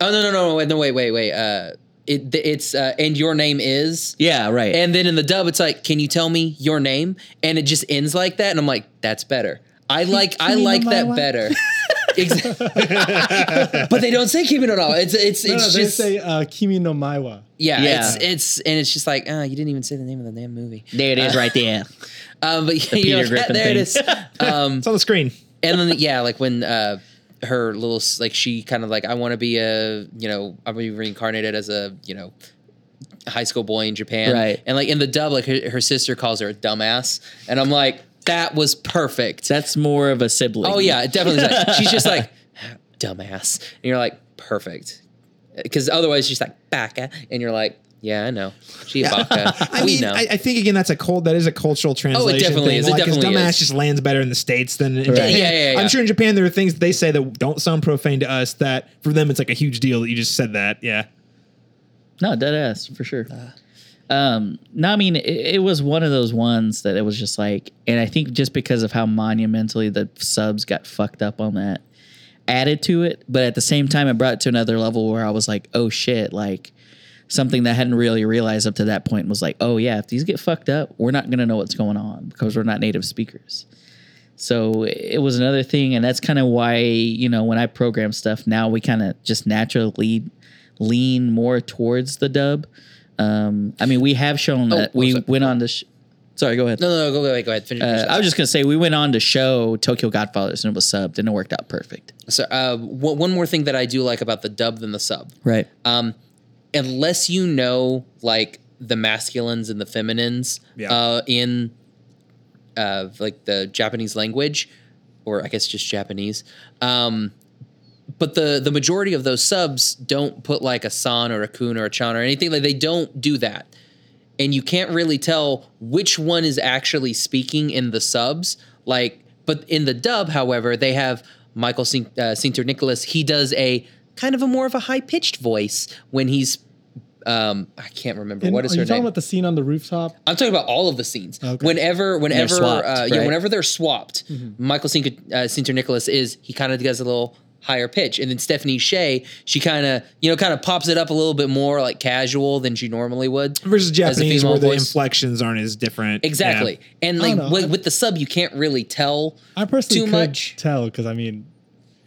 Oh no no no no wait no wait wait wait. Uh, it it's uh, and your name is
yeah, right.
and then in the dub, it's like, "Can you tell me your name?" And it just ends like that, and I'm like, "That's better." I like I like that better. Exa- but they don't say Kimi no Na wa. It's it's
No,
it's
no, they
just
say uh, Kimi no Maiwa.
yeah,
Yeah.
It's it's and it's just like, oh, you didn't even say the name of the damn movie.
there it is, right there.
Um, but you
Peter
know,
Griffin
there it
thing.
is. Um,
it's on the screen
and then yeah, like when uh, her little like she kind of like I want to be a you know I want to be reincarnated as a you know high school boy in Japan,
Right.
And like in the dub, like her, her sister calls her a dumbass, and I'm like, that was perfect.
That's more of a sibling.
oh yeah, it definitely. is like- she's just like dumbass, and you're like perfect, because otherwise she's like baka, and you're like. Yeah, I know. She baka.
I
we
mean,
know.
I, I think again that's a cold that is a cultural translation.
Oh, it definitely
thing.
is. It
Like,
definitely
dumbass
is.
just lands better in the states than in Japan.
Yeah, yeah, yeah.
I'm sure in Japan there are things they say that don't sound profane to us. That for them it's like a huge deal that you just said that. Yeah,
No, dead ass for sure. Uh, Um, no, I mean it, it was one of those ones that it was just like, and I think just because of how monumentally the subs got fucked up on that, added to it. But at the same time, it brought it to another level where I was like, oh shit, like something that I hadn't really realized up to that point was like, oh yeah, if these get fucked up, we're not gonna know what's going on because we're not native speakers. So it was another thing, and that's kind of why you know when I program stuff now, we kind of just naturally lean more towards the dub. Um, I mean, we have shown
Oh,
that
oh,
we
sorry.
went on to. Sh- sorry, go ahead.
no, no, no, go, go ahead. Go ahead. Finish.
Uh, I was just gonna say we went on to show Tokyo Godfathers and it was subbed and it worked out perfect.
So, uh, one one more thing that I do like about the dub than the sub.
Right.
um, unless you know like the masculines and the feminines
Yeah.
uh, in uh, like the Japanese language, or I guess just Japanese. Um, but the the majority of those subs don't put like a san or a kun or a chan or anything like they don't do that, and you can't really tell which one is actually speaking in the subs. Like, but in the dub, however, they have Michael Sin- uh, Sinterniklaas. He does a kind of a more of a high pitched voice when he's. Um, I can't remember
And
what is
are
her
you talking about the scene on the rooftop?
I'm talking about all of the scenes.
Okay.
Whenever, whenever,
swapped,
uh, yeah, whenever they're swapped,
Mm-hmm.
Michael Sinter, uh, Sinterniklaas is he kind of does a little higher pitch, and then Stephanie Sheh, she kind of you know kind of pops it up a little bit more like casual than she normally would.
Versus
as a
Japanese,
female
where the
voice.
inflections aren't as different.
Exactly,
Yeah.
and like with, with the sub, you can't really tell
I personally
too
could
much.
tell because I mean,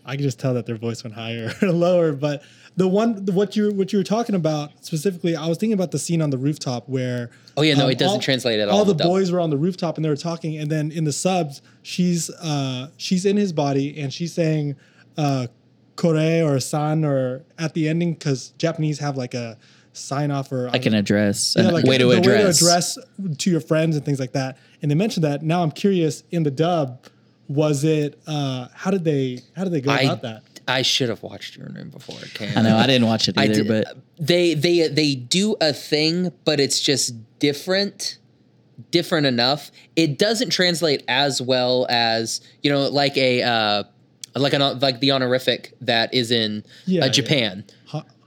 I can just tell that their voice went higher or lower. But the one what you what you were talking about specifically, I was thinking about the scene on the rooftop where.
Oh, yeah, no, it doesn't translate at all
All the
the dub.
boys were on the rooftop and they were talking, and then in the subs, she's uh she's in his body and she's saying, uh, "kore" or "san" or at the ending because Japanese have like a sign off or
Like an address,
yeah, like
way to
the
address.
way to address to your friends and things like that. And they mentioned that. Now I'm curious in the dub, was it uh how did they how did they go
I
about that?
I should have watched Your Name before. Cam.
I know I didn't watch it either,
did-
but
they they they do a thing, but it's just different, different enough. It doesn't translate as well as you know, like a uh, like an like the honorific that is in
Yeah,
uh,
yeah.
Japan.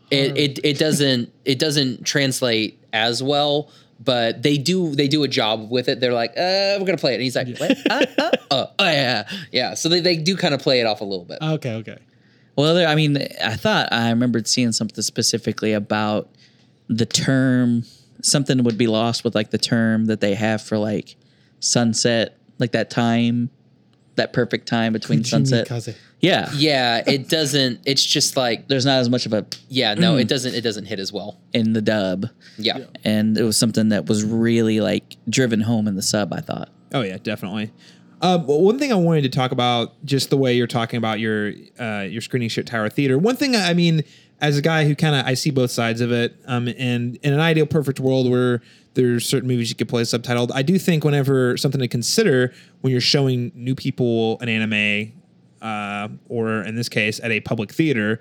It, it it doesn't it doesn't translate as well. But they do they do a job with it. They're like, uh, we're gonna play it, and he's like, what? Uh, uh, uh, oh yeah, yeah. So they, they do kind of play it off a little bit.
okay, okay.
Well, there, I mean, I thought I remembered seeing something specifically about the term. Something would be lost with like the term that they have for like sunset, like that time, that perfect time between sunset. Yeah,
yeah, it doesn't. It's just like
there's not as much of a
Yeah, no, it doesn't. It doesn't hit as well.
in the dub,
Yeah,
and it was something that was really like driven home in the sub. I thought.
Oh yeah, definitely. Um, well, one thing I wanted to talk about, just the way you're talking about your uh, your screening shit tower theater. One thing I mean, as a guy who kind of I see both sides of it. Um, and in an ideal perfect world where there's certain movies you could play subtitled, I do think whenever something to consider when you're showing new people an anime, uh, or in this case at a public theater,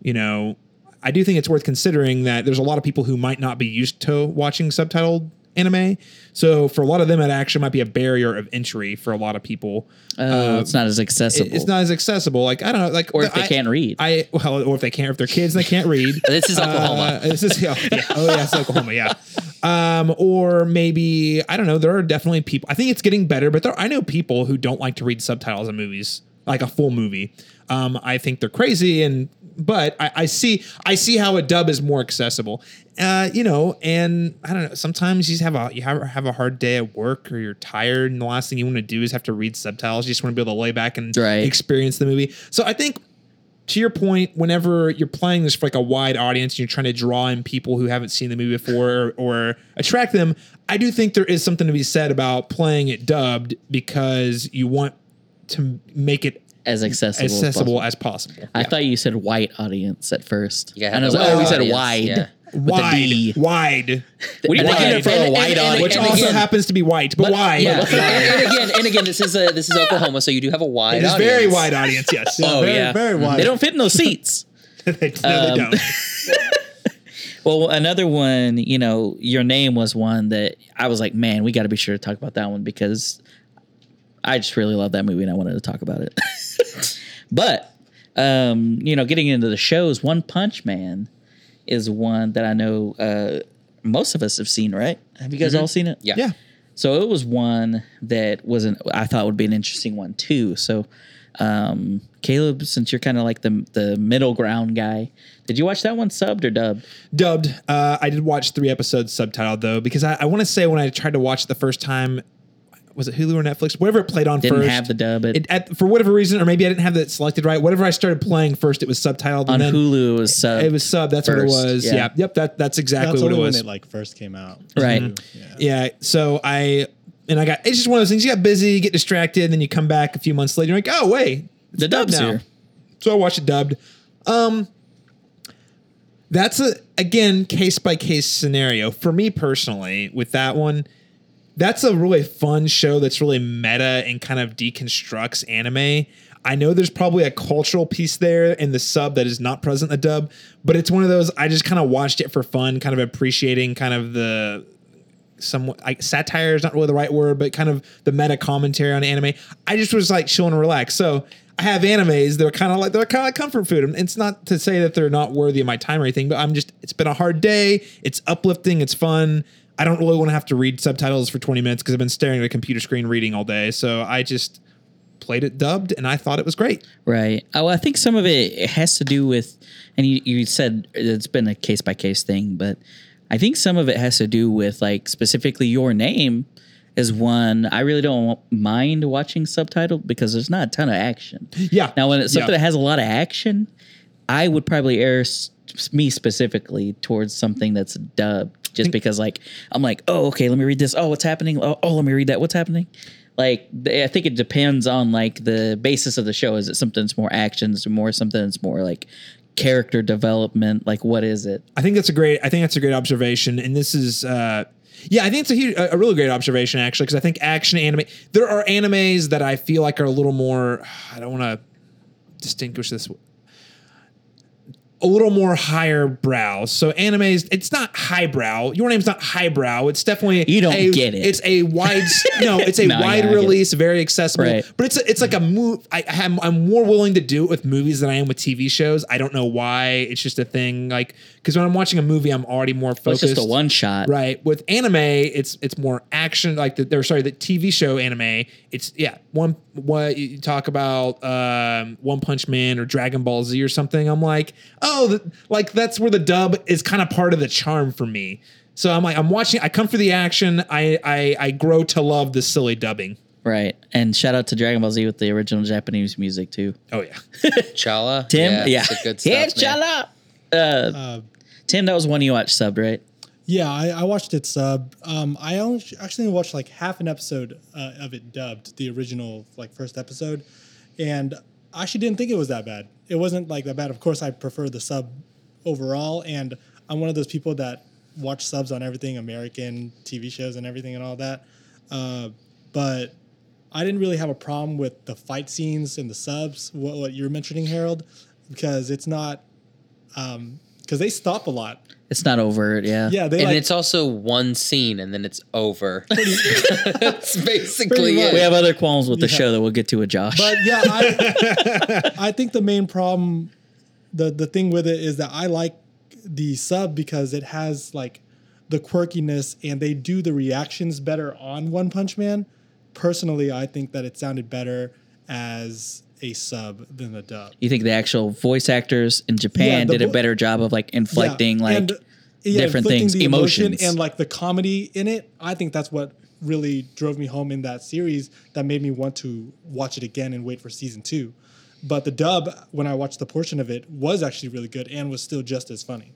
you know, I do think it's worth considering that there's a lot of people who might not be used to watching subtitled anime. So for a lot of them, it actually might be a barrier of entry for a lot of people.
Oh,
Uh,
it's not as accessible.
it- it's not as accessible. Like I don't know, like
Or if they
I-
can't read.
I well, or if they can't, if they're kids and they can't read.
this is Oklahoma.
Uh, this is yeah, yeah. oh yeah, it's Oklahoma, yeah. Um, or maybe I don't know. There are definitely people. I think it's getting better, but there I know people who don't like to read subtitles in movies, like a full movie. Um, I think they're crazy, and but I, I see I see how a dub is more accessible. Uh, you know, and I don't know. Sometimes you just have a you have, have a hard day at work, or you're tired, and the last thing you want to do is have to read subtitles. You just want to be able to lay back and
Right.
experience the movie. So I think to your point, whenever you're playing this for like a wide audience and you're trying to draw in people who haven't seen the movie before or, or attract them, I do think there is something to be said about playing it dubbed because you want to make it
as accessible. as possible.
as possible.
I thought you said white audience at first.
Yeah,
and I was like, oh, we said wide.
yeah.
Wide, wide,
What are you
And
looking at for a
and-
white audience?
which
and
also
again-
happens to be white, but, wide.
Yeah, and, and again, and again, this is a this is Oklahoma, so you do have a wide.
It is
audience.
very wide audience, yes.
Oh
Very,
yeah,
very wide.
They don't fit in those seats.
they, no, they
Um,
don't.
Well, another one, you know, your name was one that I was like, man, we got to be sure to talk about that one because I just really love that movie and I wanted to talk about it. but, um, you know, getting into the shows, One Punch Man is one that I know uh, most of us have seen, right? Have you guys all seen it?
Yeah.
Yeah.
So it was one that wasn't. I thought would be an interesting one too. So, um, Caleb, since you're kind of like the the middle ground guy, did you watch that one subbed or dubbed?
dubbed. Uh, I did watch three episodes subtitled though, because I, I want to say when I tried to watch it the first time, was it Hulu or Netflix? Whatever it played on
Didn't
first.
have the dub. It,
It, at, for whatever reason, or maybe I didn't have that selected right. Whatever I started playing first, it was subtitled.
on
and then
Hulu it was sub.
It was sub. That's what it was.
yeah.
Yeah. Yep. That that's exactly
That's
what it was.
when it like first came out.
Right.
Yeah.
yeah. So I and I got. It's just one of those things. You get busy, you get distracted, and then you come back a few months later. You're like, oh wait,
The
dubbed
dub's
now.
here.
So I watched it dubbed. Um, that's a again case by case scenario for me personally. With that one, that's a really fun show that's really meta and kind of deconstructs anime. I know there's probably a cultural piece there in the sub that is not present in the dub, but it's one of those I just kind of watched it for fun, kind of appreciating kind of the some like satire is not really the right word, but kind of the meta commentary on anime. I just was like chilling and relaxed. So I have animes that are kind of like they're kind of like comfort food. And it's not to say that they're not worthy of my time or anything, but I'm just it's been a hard day. It's uplifting. It's fun. I don't really want to have to read subtitles for 20 minutes because I've been staring at a computer screen reading all day. So I just played it dubbed and I thought it was great.
Right. Oh, I think some of it has to do with, and you, you said it's been a case by case thing, but I think some of it has to do with like specifically your name is one I really don't mind watching subtitled because there's not a ton of action.
Yeah.
Now, when it's something
Yeah.
that has a lot of action, I would probably err s- me specifically towards something that's dubbed, just because like I'm like, oh, okay, let me read this. Oh, what's happening? Oh, oh let me read that. What's happening? Like, I think it depends on like the basis of the show. Is it something that's more action? Is it more something that's more like character development? Like, what is it?
I think that's a great. I think that's a great observation, and this is. uh yeah, I think it's a, huge, a a really great observation actually, because I think action anime. There are animes that I feel like are a little more. I don't want to distinguish this. A little more higher brow. So anime is it's not highbrow. Your name's not highbrow. It's definitely
You don't
a-
get it.
It's a wide. no, it's a
No,
wide
it.
release, very accessible.
Right.
But it's a, it's like a move. I I'm, I'm more willing to do it with movies than I am with TV shows. I don't know why. It's just a thing. Like because when I'm watching a movie, I'm already more
Well, it's
focused.
just a one shot.
Right. With anime, it's it's more action. Like the, they're sorry, the TV show anime. It's yeah. One what you talk about um, One Punch Man or Dragon Ball Z or something. I'm like, oh, the, like that's where the dub is kind of part of the charm for me. So I'm like, I'm watching. I come for the action. I I, I grow to love the silly dubbing.
Right. And shout out to Dragon Ball Z with the original Japanese music too.
Oh yeah.
Tim,
Chala. yeah,
yeah,
it's a good stuff.
Here's. Chala. Uh,
Uh,
Tim, that was one you watched subbed, right?
yeah, I, I watched it sub. Um, I only, actually watched like half an episode uh, of it dubbed, the original like first episode, and I actually didn't think it was that bad. It wasn't like that bad. Of course, I prefer the sub overall, and I'm one of those people that watch subs on everything, American TV shows and everything and all that. Uh, but I didn't really have a problem with the fight scenes and the subs. What, what you're mentioning, Harold, because it's not. Because they stop a lot.
It's not overt, yeah.
Yeah, they
and
like
it's also one scene and then it's over. That's basically it.
We have other qualms with the
Yeah.
show that we'll get to with Josh.
But yeah, I, I think the main problem, the the thing with it is that I like the sub because it has like the quirkiness and they do the reactions better on One Punch Man. Personally, I think that it sounded better as a sub than the dub.
you think the actual voice actors in Japan
Yeah,
did a better job of like inflecting
Yeah,
like
and, yeah,
different
inflicting
things,
emotion
emotions.
and like the comedy in it. I think that's what really drove me home in that series that made me want to watch it again and wait for season two. But the dub, when I watched the portion of it, was actually really good and was still just as funny.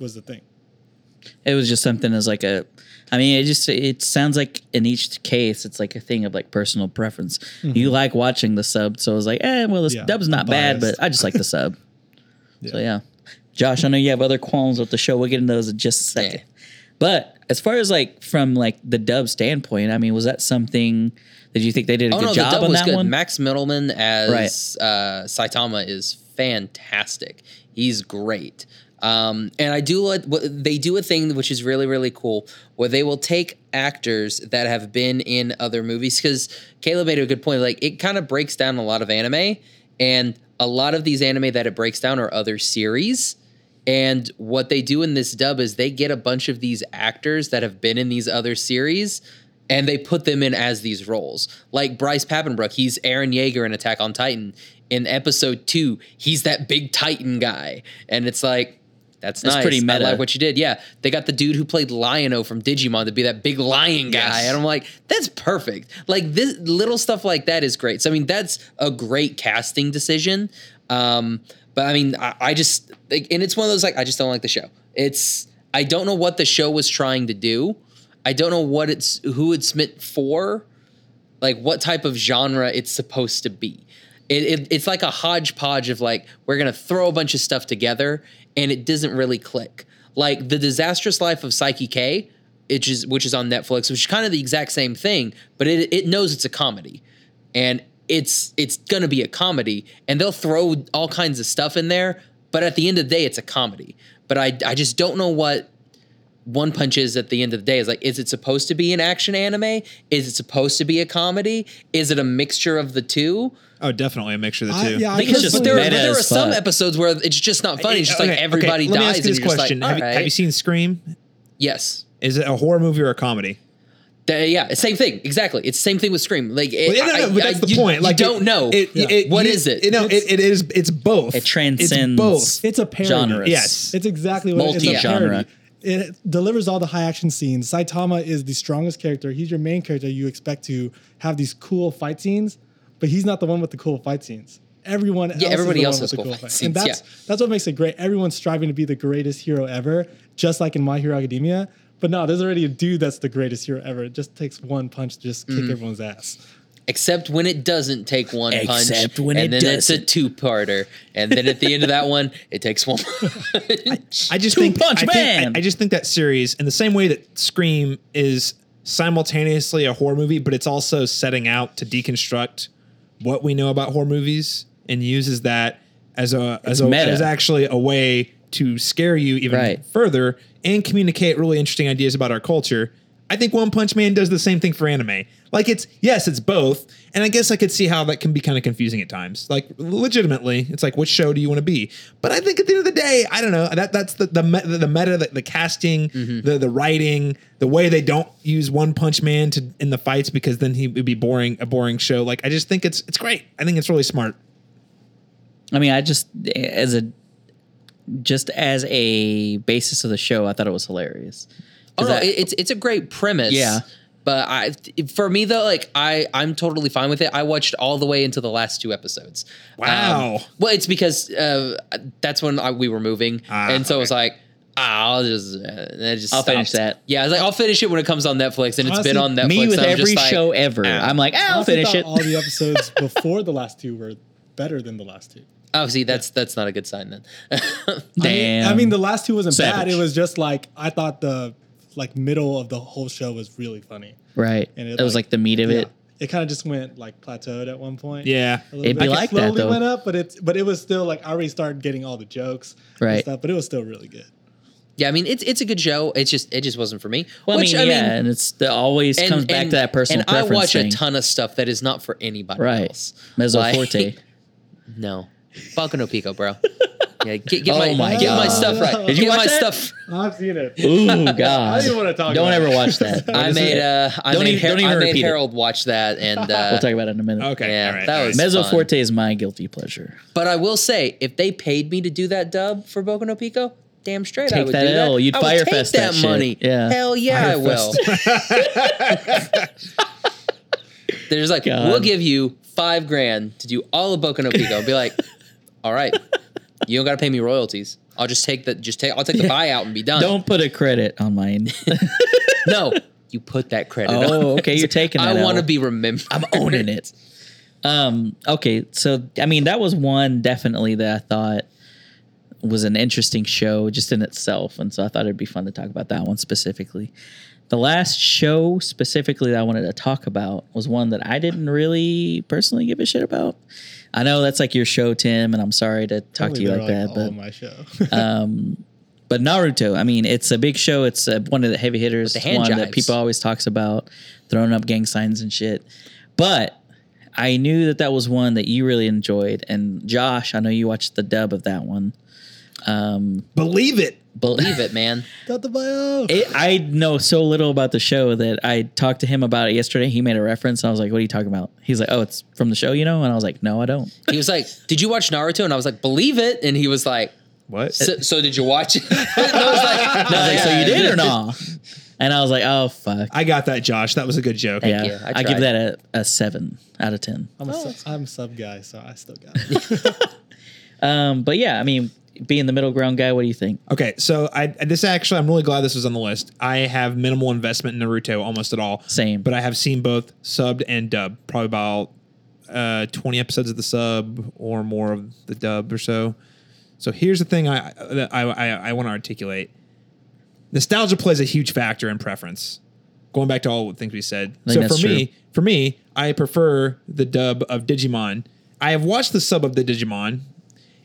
Was the thing.
It was just something as like a I mean it just it sounds like in each case it's like a thing of like personal preference. You like watching the sub, so I was like, eh, well the
Mm-hmm. Yeah,
dub's not bad, but I just like the sub. So yeah. Josh, I know you have other qualms with the show. We'll get into those in just a second.
Yeah.
But as far as like from like the dub standpoint, I mean, was that something did you think they did a
Oh
good
no, the
job
dub
on
was
that
good.
one?
Max Mittelman as uh, Saitama is fantastic. He's great. Um, and I do like what they do a thing which is really really cool where they will take actors that have been in other movies because Caleb made a good point. Like it kind of breaks down a lot of anime, and a lot of these anime that it breaks down are other series. And what they do in this dub is they get a bunch of these actors that have been in these other series and they put them in as these roles. Like Bryce Papenbrook, he's Eren Yeager in Attack on Titan. In episode two, he's that big Titan guy. And it's like, that's,
That's
nice.
pretty
I
meta.
like what you did. Yeah. They got the dude who played Lion-O from Digimon to be that big lion guy.
Yes.
And I'm like, that's perfect. Like this little stuff like that is great. So I mean, that's a great casting decision. Um, but I mean, I, I just like, and it's one of those like I just don't like the show. It's I don't know what the show was trying to do. I don't know what it's who it's meant for, like what type of genre it's supposed to be. It, it it's like a hodgepodge of like we're gonna throw a bunch of stuff together and it doesn't really click. Like the disastrous life of Saiki K, which is which is on Netflix, which is kind of the exact same thing, but it it knows it's a comedy, and it's it's gonna be a comedy, and they'll throw all kinds of stuff in there, but at the end of the day, it's a comedy. But I I just don't know what One Punch is at the end of the day is like, is it supposed to be an action anime? Is it supposed to be a comedy? Is it a mixture of the two?
Oh, definitely a mixture of the
I-
two.
yeah, I
think it's
personally-
just
But there,
meta
but there are some
fuck.
episodes where it's just not funny. It's just like
Okay,
everybody
okay, Let me
dies.
ask you
and
this question:
Like,
have, you, have you seen Scream?
Yes.
Is it a horror movie or a comedy?
Th- yeah, same thing. Exactly. It's the same thing with Scream. Like, it,
Well, yeah, no, no,
I-
but
I-
that's the
you-
point. Like
you don't
it-
know.
It,
Yeah.
it,
What
you-
is it?
No, it, it is. It's both.
It transcends
It's both.
It's a parody.
genres.
Yes.
It's exactly what it is. It's a
Multi-genre.
parody. It delivers all the high action scenes. Saitama is the strongest character. He's your main character. You expect to have these cool fight scenes, but he's not the one with the cool fight scenes. Everyone else
everybody else has cool
cool
fight scenes,
And that's
yeah.
that's what makes it great. Everyone's striving to be the greatest hero ever, just like in My Hero Academia. But no, there's already a dude that's the greatest hero ever. It just takes one punch to just kick mm. everyone's ass.
Except when it doesn't take one punch,
Except when
and
it
then it's a
doesn't.
two-parter, and then at the end of that one, it takes one. punch.
I just
Two
think
Punch
I think-
Man.
I, I just think that series, in the same way that Scream is simultaneously a horror movie, but it's also setting out to deconstruct what we know about horror movies and uses that as a as a
meta.
as actually a way to scare you even
Right.
further and communicate really interesting ideas about our culture. I think One Punch Man does the same thing for anime. Like it's yes, it's both, and I guess I could see how that can be kind of confusing at times. Like legitimately, it's like which show do you want to be? But I think at the end of the day, I don't know. That that's the the the meta, the, the casting, mm-hmm. the the writing, the way they don't use One Punch Man to in the fights because then he would be boring a boring show. Like I just think it's it's great. I think it's really smart.
I mean, I just as a just as a basis of the show, I thought it was hilarious.
Oh,
'Cause
no,
I-
it's it's a great premise.
Yeah.
But I, for me though, like I, I'm totally fine with it. I watched all the way into the last two episodes.
Wow.
Um, well, it's because uh, that's when I, we were moving,
Ah,
and so it was like, ah, I'll just, uh, just
I'll finish that.
Yeah, I was like, I'll finish it when it comes on Netflix, and it's been on
Honestly,
Netflix.
Me with
and I'm
every
just like,
show ever,
ah.
I'm like, "Ah, I'll
honestly
finish it.
All the episodes before the last two were better than the last two.
Oh, see, that's that's not a good sign then.
I mean-
Damn.
I mean, the last two wasn't bad. It was just like I thought the like middle of the whole show was really funny.
right.
And it,
that was like the meat of
yeah,
it.
It kind of just went like plateaued at one point.
Yeah.
It'd
bit.
be
Like,
like
it
that,
slowly
though.
went up, but it's but it was still like I already started getting all the jokes, and
Right.
Stuff, but it was still really good.
yeah, I mean, it's it's a good show. It's just it just wasn't for me.
Well,
Which,
I mean, yeah, and it's the always
and-
comes back to that personal
And I watch
thing.
a ton of stuff that is not for anybody
right.
else.
Mezzo
Like-
Forte.
No, Boku no Pico, bro. Yeah, get, get
Oh
my,
my
get my
God.
stuff right.
Did
you
get
watch
my
that?
stuff.
I've seen it.
Ooh, God.
I didn't wanna talk
Don't
about
ever
it.
watch that.
I made uh, I
Don't
made,
even-
Har-
don't even
I made
repeat it.
Harold watch that, and uh,
we'll talk about it in a minute.
Okay.
Yeah,
all right,
that
all right.
was-
Mezzo
fun.
Forte is my guilty pleasure.
but I will say, if they paid me to do that dub for Boku no Pico, damn straight I
Take
would
that
do that.
L. You'd
I would
Fire
take
Fest
that,
that shit.
money.
Yeah.
hell yeah, I will. They're just like,
God.
we'll give you five grand to do all of Boku no Pico. Be like, all right, you don't got to pay me royalties. I'll just take the just take. I'll take the buyout and be done.
Don't put a credit on mine.
no. You put that credit. on.
Oh, okay, you're taking
I want to be remembered.
I'm owning it. Um, okay, so I mean that was one definitely that I thought was an interesting show just in itself, and so I thought it'd be fun to talk about that one specifically. The last show specifically that I wanted to talk about was one that I didn't really personally give a shit about. I know that's like your show, Tim, and I'm sorry to talk to you
They're
like that,
all
but
my show.
um, but Naruto, I mean, it's a big show. It's uh, one of the heavy hitters,
With the hand
one that people always talks about, throwing up gang signs and shit. But I knew that that was one that you really enjoyed, and Josh, I know you watched the dub of that one. Um,
Believe it.
Believe it, man.
Dattebayo.
it, I know so little about the show that I talked to him about it yesterday. He made a reference, and I was like, "What are you talking about?" He's like, "Oh, it's from the show, you know?" And I was like, "No, I don't."
He was like, "Did you watch Naruto?" And I was like, "Believe it." And he was like,
What?
"So, so did you watch it?" and I was like, "No,
I was like, "So you did or not?" And I was like, "Oh fuck."
I got that, Josh. That was a good joke.
yeah,
you. I
I, give
tried.
that a, a seven out of ten.
I'm a
Oh,
sub, I'm a sub guy, so I still got it.
Um, but yeah, I mean, being the middle ground guy, what do you think?
Okay, so I this actually I'm really glad this was on the list. I have minimal investment in Naruto almost at all.
Same.
But I have seen both subbed and dubbed. Probably about uh 20 episodes of the sub or more of the dub or so. So here's the thing I that I I, I want to articulate. Nostalgia plays a huge factor in preference. Going back to all the things we said. So for me, for me, I prefer the dub of Digimon. I have watched the sub of the Digimon.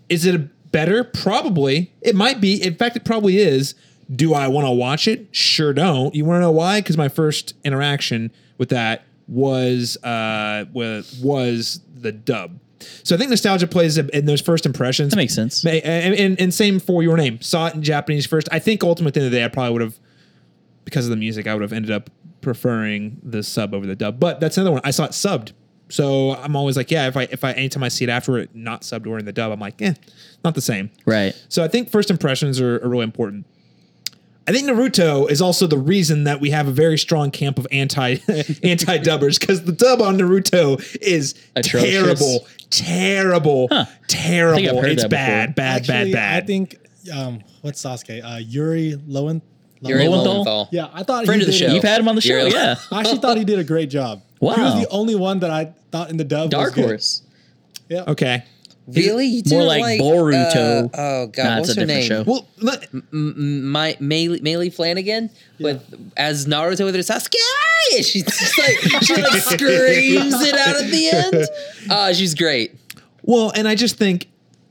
Is it better? Probably. It might be. In fact, it probably is. Do I want to watch it? Sure don't. You want to know why? Because my first interaction with that was uh was the dub. So I think nostalgia plays in those first impressions.
That makes sense.
And, and, and same for your name. Saw it in Japanese first. I think ultimately at the end of the day, I probably would have, because of the music, I would have ended up preferring the sub over the dub. But that's another one. I saw it subbed. So I'm always like, yeah, if I, if I, anytime I see it after it not subbed or in the dub, I'm like, eh, not the same.
Right.
So I think first impressions are, are really important. I think Naruto is also the reason that we have a very strong camp of anti anti dubbers because the dub on Naruto is
Atrocious.
terrible, terrible,
Huh.
terrible.
I think I've heard
It's
that
bad, bad,
Actually,
bad, bad.
I think um, what's Sasuke? Uh, Yuri Lowen.
Yuri
Lowenthal?
Lowenthal.
Yeah, I thought
Friend
he
of the
did
show.
You've had him on the show, yeah.
I actually thought he did a great job.
Wow.
he was the only one that I thought in the dub.
Dark
was good.
Horse.
Yeah.
okay.
Really? You
More
didn't
like Boruto.
uh, oh god,
Nah,
what's her name?
show.
Well, let-
M- my Maile, Maile Flanagan with as Naruto with her Sasuke. And She's just like she like screams it out at the end. Uh, she's great.
well, and I just think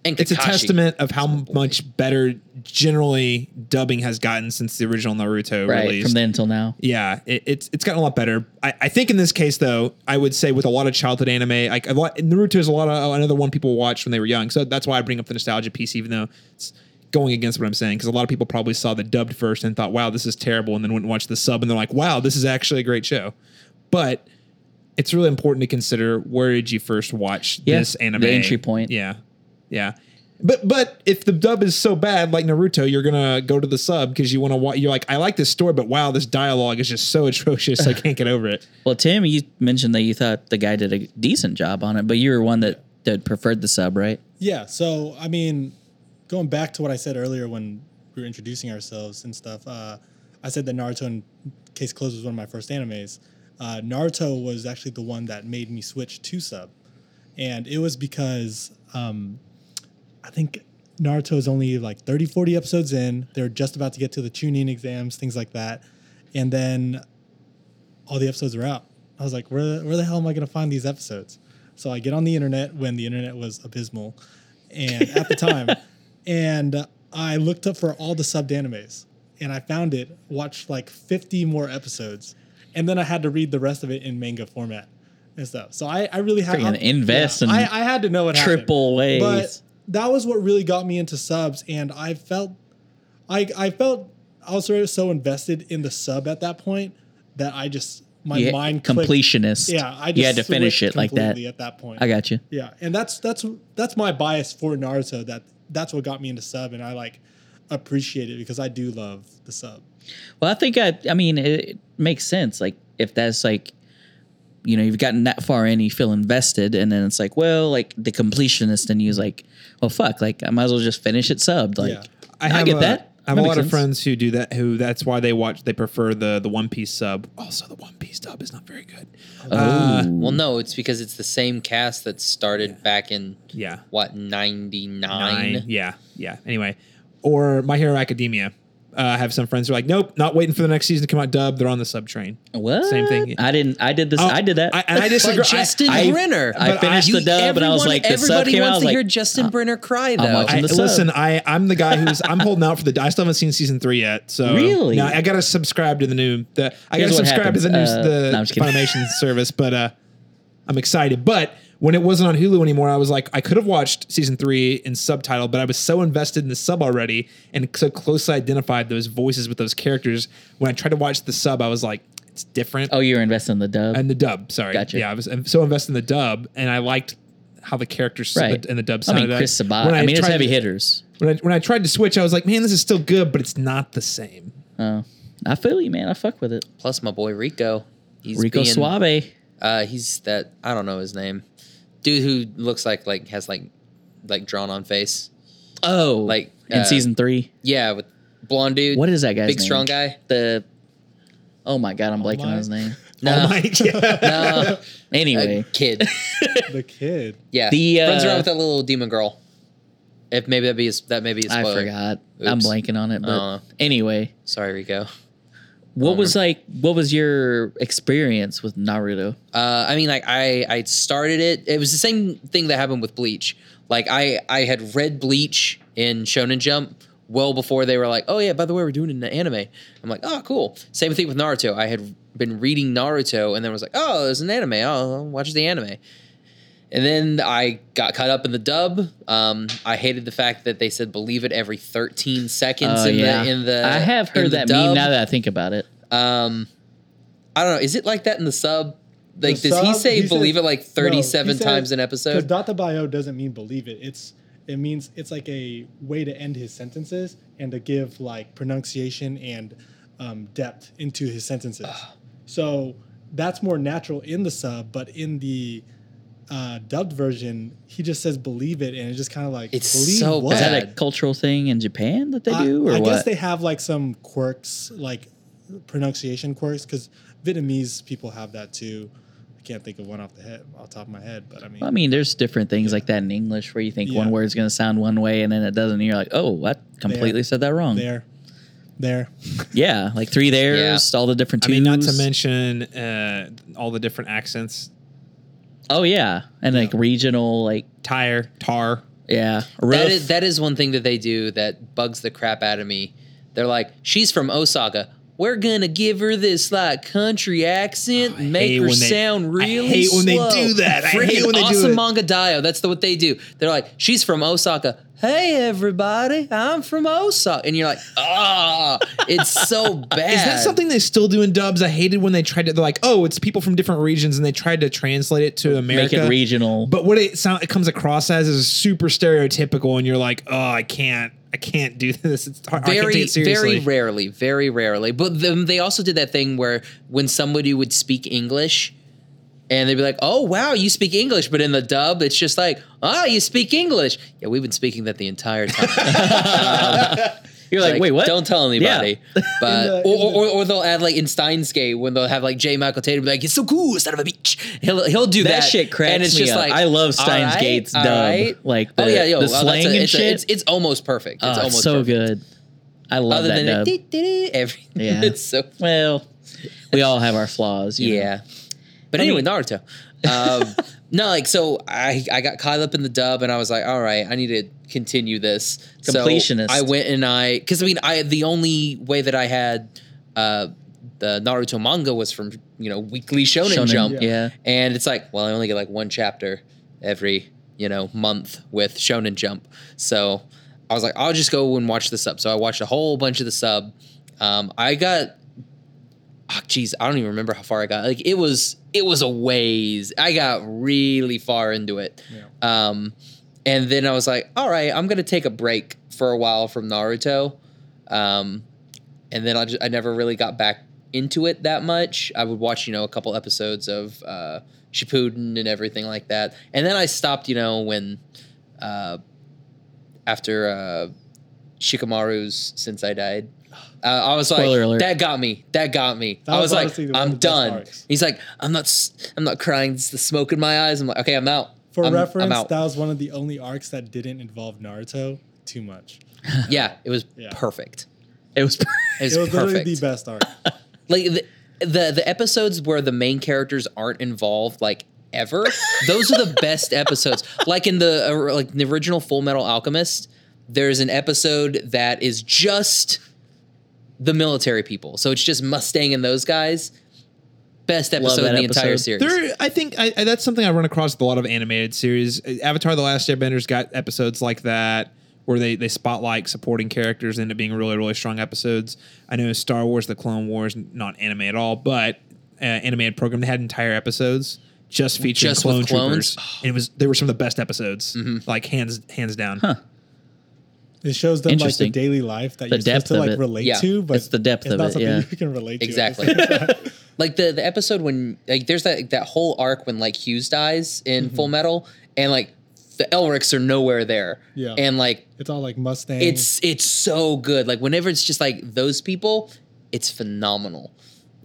And
it's a testament of how much better generally dubbing has gotten since the original Naruto
Right.
release.
From then until now.
Yeah, it, it's it's gotten a lot better. I, I think in this case though, I would say with a lot of childhood anime, like a lot Naruto is a lot of another one people watched when they were young. So that's why I bring up the nostalgia piece, even though it's going against what I'm saying, because a lot of people probably saw the dubbed first and thought, "Wow, this is terrible," and then went and watched the sub and they're like, "Wow, this is actually a great show." But it's really important to consider where did you first watch
Yeah,
this anime?
the entry point.
Yeah, yeah. But but if the dub is so bad like Naruto, you're gonna go to the sub because you want to watch. You're like, I like this story, but wow, this dialogue is just so atrocious. I can't get over it.
Well, Tim, you mentioned that you thought the guy did a decent job on it, but you were one that, that preferred the sub, right?
Yeah. So I mean, going back to what I said earlier when we were introducing ourselves and stuff, uh, I said that Naruto and Case Closed was one of my first animes. Uh, Naruto was actually the one that made me switch to sub, and it was because um, I think Naruto is only like 30, 40 episodes in. They're just about to get to the Chunin exams, things like that, and then all the episodes are out. I was like, where, where the hell am I going to find these episodes? So I get on the internet when the internet was abysmal, and at the time, and I looked up for all the subbed animes, and I found it. Watched like fifty more episodes, and then I had to read the rest of it in manga format and stuff. So I, I really had
to invest in
I, I had to know what happened.
Triple ways.
But that was what really got me into subs, and I felt, I I felt I was so invested in the sub at that point that I just my
You-
mind clicked.
completionist.
Yeah, I just
you had to finish it like that.
at that point.
I got you.
Yeah, and that's that's that's my bias for Naruto. That that's what got me into sub, and I like appreciate it because I do love the sub.
Well, I think I, I mean, it, it makes sense. Like if that's like, you know, you've gotten that far in, you feel invested, and then it's like, well, like the completionist, and you's like, well, fuck, like I might as well just finish it subbed. Like
Yeah.
I, get
a-
that.
I have
That
a
makes
lot of friends who do that. Who that's why they watch. They prefer the the One Piece sub. Also, the One Piece dub is not very good. Uh,
Well, no, it's because it's the same cast that started back in
yeah,
what ninety
nine.
nine.
Yeah, yeah. Anyway, or My Hero Academia. Uh, I have some friends who are like, nope, not waiting for the next season to come out. Dub, they're on the sub train.
What?
Same thing.
I didn't. I did this.
Oh,
I did that.
I, and I disagree.
But Justin
I-
Brenner.
I
But
finished
I-
the dub, and I was like, the sub
everybody
came out. I
wants
was
to
like,
hear Justin Briner cry though.
watching
I,
the sub.
listen, I I'm the guy who's I'm holding out for the. I still haven't seen season three yet. So
Really?
now I gotta subscribe to the new. The I
Here's
gotta
what
subscribe to the new.
Uh,
the
no, I'm just kidding.
Funimation service. But uh, I'm excited. But when it wasn't on Hulu anymore, I was like, I could have watched season three in subtitle, but I was so invested in the sub already and so closely identified those voices with those characters. When I tried to watch the sub, I was like, it's different.
oh, you were invested in the dub.
and the dub. Sorry,
Gotcha.
Yeah, I was so invested in the dub, and I liked how the characters
right.
in the dub
I mean, Chris Sabat.
When
I, mean, it's
tried
heavy
to-
hitters.
When I when I tried to switch, I was like, man, this is still good, but it's not the same.
Oh, I feel you, man. I fuck with it.
Plus, my boy Rico. He's
Rico
being,
Suave.
Uh, he's that I don't know his name. Dude who looks like like has like like drawn on face.
Oh,
Like,
in
uh,
season three.
Yeah, with blonde dude.
What is that guy?
Big
name?
strong guy.
The. Oh my god, I'm blanking on his name.
No,
Oh my God.
no,
Anyway,
a kid.
The kid.
Yeah,
The,
runs
uh,
around with that little demon girl. If maybe that be a, that maybe a
I
spoiler.
forgot. I'm blanking on it. But
Uh.
anyway,
Sorry, Rico.
What was like? What was your experience with Naruto?
Uh, I mean, like I I started it. It was the same thing that happened with Bleach. Like I I had read Bleach in Shonen Jump well before they were like, oh yeah, by the way, we're doing an anime. I'm like, oh cool. Same thing with Naruto. I had been reading Naruto and then was like, oh, there's an anime. Oh, I'll watch the anime. And then I got caught up in the dub. Um, I hated the fact that they said "believe it" every 13 seconds
Oh,
in
yeah.
the in the.
I have heard that
dub.
meme now that I think about it.
Um, I don't know. Is it like that in the sub? Like,
The
does he say
he
believe
says-
it like 37
said-
times an
Because
episode?
dattebayo doesn't mean believe it. It's it means it's like a way to end his sentences and to give like pronunciation and um, depth into his sentences. so that's more natural in the sub, but in the uh, dubbed version, he just says believe it, and it's just kind of like
It's
believe
so
what?
Is that a
Bad.
cultural thing in Japan that they
I-
do, or
I,
what?
guess they have like some quirks, like pronunciation quirks, because Vietnamese people have that too. I can't think of one off the head, off the top of my head, but I mean,
I mean, there's different things like that in English where you think one
Yeah.
word's going to sound one way and then it doesn't. And you're like, oh, I completely said that wrong.
there, there.
Yeah, like three there's, all the different
I mean, not to mention uh, all the different accents.
Oh yeah, and like regional, like
Tire, tar.
yeah, roof.
is, that is one thing that they do that bugs the crap out of me. They're like, she's from Osaka. We're gonna give her this like country accent, make her
when they-
sound
I
really
hate when they
slow.
do that. I hate
Freaking
when they do
awesome
it.
manga dio. That's the, what they do. They're like, she's from Osaka. Hey everybody, I'm from Osaka, and you're like, ah, it's so bad.
Is that something they still do in dubs? I hated when they tried to. They're like, oh, it's people from different regions, and they tried to translate it to America.
make it regional.
But what it sound it comes across as is super stereotypical, and you're like, oh, I can't, I can't do this. It's hard. I can't
very
take it
very rarely very rarely but then they also did that thing where when somebody would speak english and they'd be like oh wow you speak english but in the dub it's just like ah you speak english yeah we've been speaking that the entire time
you're like, wait, what?
Don't tell anybody. Yeah.
But the-
or, or, or they'll add like in Steins Gate when they'll have like J. Michael Tatum be like, "It's so cool, son of a bitch." He'll he'll do
that,
that,
shit cracks
and it's
me
just
up.
like
I love Steins
right,
Gate's dub,
right.
like the,
oh yeah, yo,
the
well,
slang
a-
and
it's a-
shit.
it's, it's almost perfect. It's
Oh,
almost
so
perfect.
good. I love
Other
that
than
dub.
the every,
Yeah.
it's so
well, we all have our flaws. you know?
Yeah. But
I
anyway,
mean-
Naruto. Um, no, like so I I got caught up in the dub and I was like, all right, I need to continue this. So
Completionist.
I went and I because I mean I the only way that I had uh, the Naruto manga was from you know Weekly Shonen,
Shonen,
Jump,
yeah.
and it's like well I only get like one chapter every you know month with Shonen Jump, so I was like I'll just go and watch the sub. So I watched a whole bunch of the sub. Um, I got oh, geez, I don't even remember how far I got. Like it was it was a ways. I got really far into it. Um and then I was like, all right, I'm gonna take a break for a while from Naruto. Um and then I just I never really got back into it that much. I would watch, you know, a couple episodes of uh Shippuden and everything like that. And then I stopped, you know, when uh after uh Shikamaru's sensei died. Uh, I was
Spoiler
like,
alert.
that got me. That got me.
That
I
was
was like,
honestly the-
I'm
the best
done.
arcs.
He's like, I'm not, s- I'm not crying. It's the smoke in my eyes. I'm like, okay, I'm out.
For
I'm,
reference,
I'm out.
that was one of the only arcs that didn't involve Naruto too much.
yeah, it was
Yeah.
perfect.
It was.
It was,
It was literally
perfect.
the best arc.
like the, the the episodes where the main characters aren't involved like ever those are the best episodes like in the uh, like the original full metal alchemist there's an episode that is just the military people so it's just mustang and those guys best episode in the entire series
There, I think I, I, that's something I run across with a lot of animated series. Avatar: The Last Airbender's got episodes like that where they they spotlight supporting characters, end up being really really strong episodes. I know Star Wars: The Clone Wars, not anime at all, but uh, animated program. They had entire episodes just featuring
Just
clone
clones?
troopers, and it was they were some of the best episodes, like hands hands down.
Huh.
It shows them like the daily life that
The
you're supposed to like
it.
relate
Yeah.
to, but
It's the depth
it's
of
not
it,
something
yeah.
you can relate
Exactly.
to. at the same time.
like the the episode when like there's that that whole arc when like Hughes dies in
Mm-hmm.
Full Metal and like the Elrics are nowhere there.
Yeah.
And like
it's all like Mustang.
it's it's so good. Like whenever it's just like those people, it's phenomenal,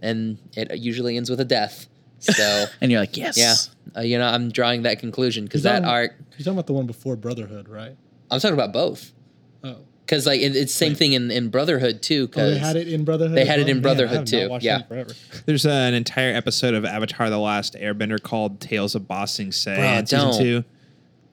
and it usually ends with a death. So
and you're like, yes.
yeah, uh, you know I'm drawing that conclusion because that
talking-
arc.
You're talking about the one before Brotherhood, right?
I'm talking about both because like it, it's same
Wait.
thing in, in Brotherhood too.
oh
Because
they had it in Brotherhood.
They had it
well?
in
Man, I
Brotherhood
have not
too, yeah.
that forever.
There's uh, an entire episode of Avatar: The Last Airbender called "Tales of Bossing Say" Se"
Bro,
in season
don't.
two,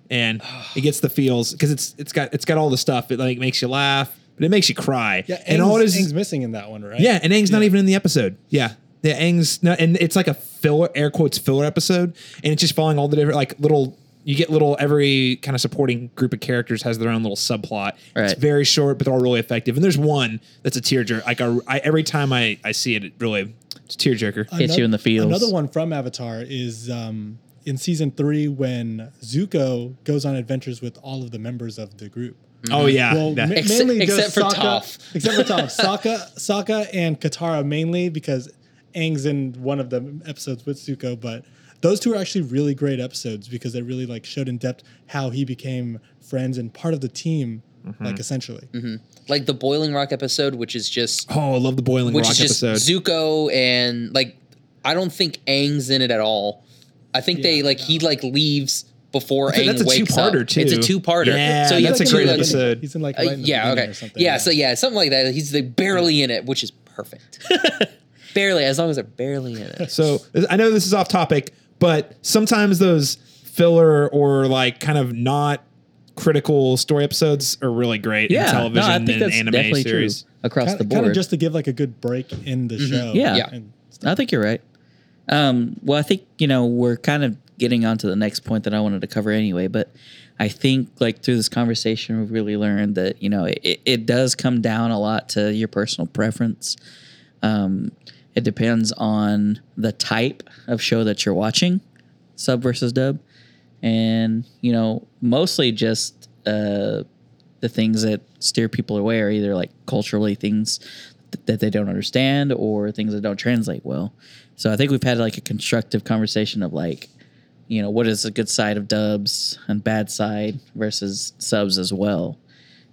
and it gets the feels because it's it's got it's got all the stuff. It like makes you laugh, but but it makes you cry.
Yeah,
and all it is,
Aang's missing in that one, right?
yeah, and Aang's not even in the episode. Yeah. The Aang's not, and it's like a filler, air quotes filler episode, and it's just following all the different like little. You get little every kind of supporting group of characters has their own little subplot. It's very short, but they're all really effective. And there's one that's a tearjerker. Like a, I, every time I I see it, it really it's a tearjerker.
Hits you in the feels.
Another one from Avatar is um, in season three when Zuko goes on adventures with all of the members of the group.
Oh yeah,
Well,
That-
ma- mainly just
except for
Sokka,
Toph.
except for Toph, Sokka, Sokka and Katara mainly because Aang's in one of the episodes with Zuko, but those two are actually really great episodes because they really like showed in depth how he became friends and part of the team,
Mm-hmm.
like essentially.
Like the Boiling Rock episode, which is just
oh, I love the boiling
which
rock
is just
episode.
Zuko and like I don't think Aang's in it at all. I think they
Yeah,
like he like leaves before
think
Aang
that's a
wakes up.
two-parter, too.
It's a two-parter.
Yeah,
so
that's
have
a great
like-
episode.
He's in like
Uh,
right in the
yeah, okay.
or something.
yeah, so yeah, something like that. He's like barely in it, which is perfect. barely, as long as they're barely in it.
So I know this is off topic, but sometimes those filler or like kind of not critical story episodes are really great in television
no, I think
and
that's
anime
definitely
series.
true across
kind,
the
kind of just to give like a good break in the show.
Yeah.
Yeah.
And
I think you're right. Um, well, I think you know we're kind of getting on to the next point that I wanted to cover anyway. But I think like through this conversation, we've really learned that you know it, it does come down a lot to your personal preference. Um, it depends on the type of show that you're watching, sub versus dub, and you know mostly just uh, the things that steer people away are either like culturally things th- that they don't understand or things that don't translate well. So I think we've had like a constructive conversation of like, you know, what is a good side of dubs and bad side versus subs as well.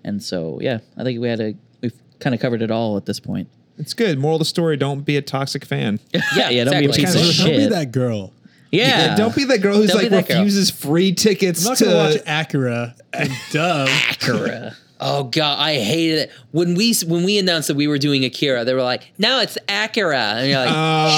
And so yeah, I think we had a we've kind of covered it all at this point.
It's good. Moral of the story: Don't be a toxic fan.
Yeah,
yeah, don't be a
exactly.
piece
don't,
of
don't be that girl.
yeah,
don't be that girl who's
Don't be
like
that girl.
refuses free tickets
I'm not
to.
gonna watch Acura and Dove.
Akira.
Oh god, I hated it when we when we announced that we were doing Akira. They were like, "No, it's Acura," and you're like,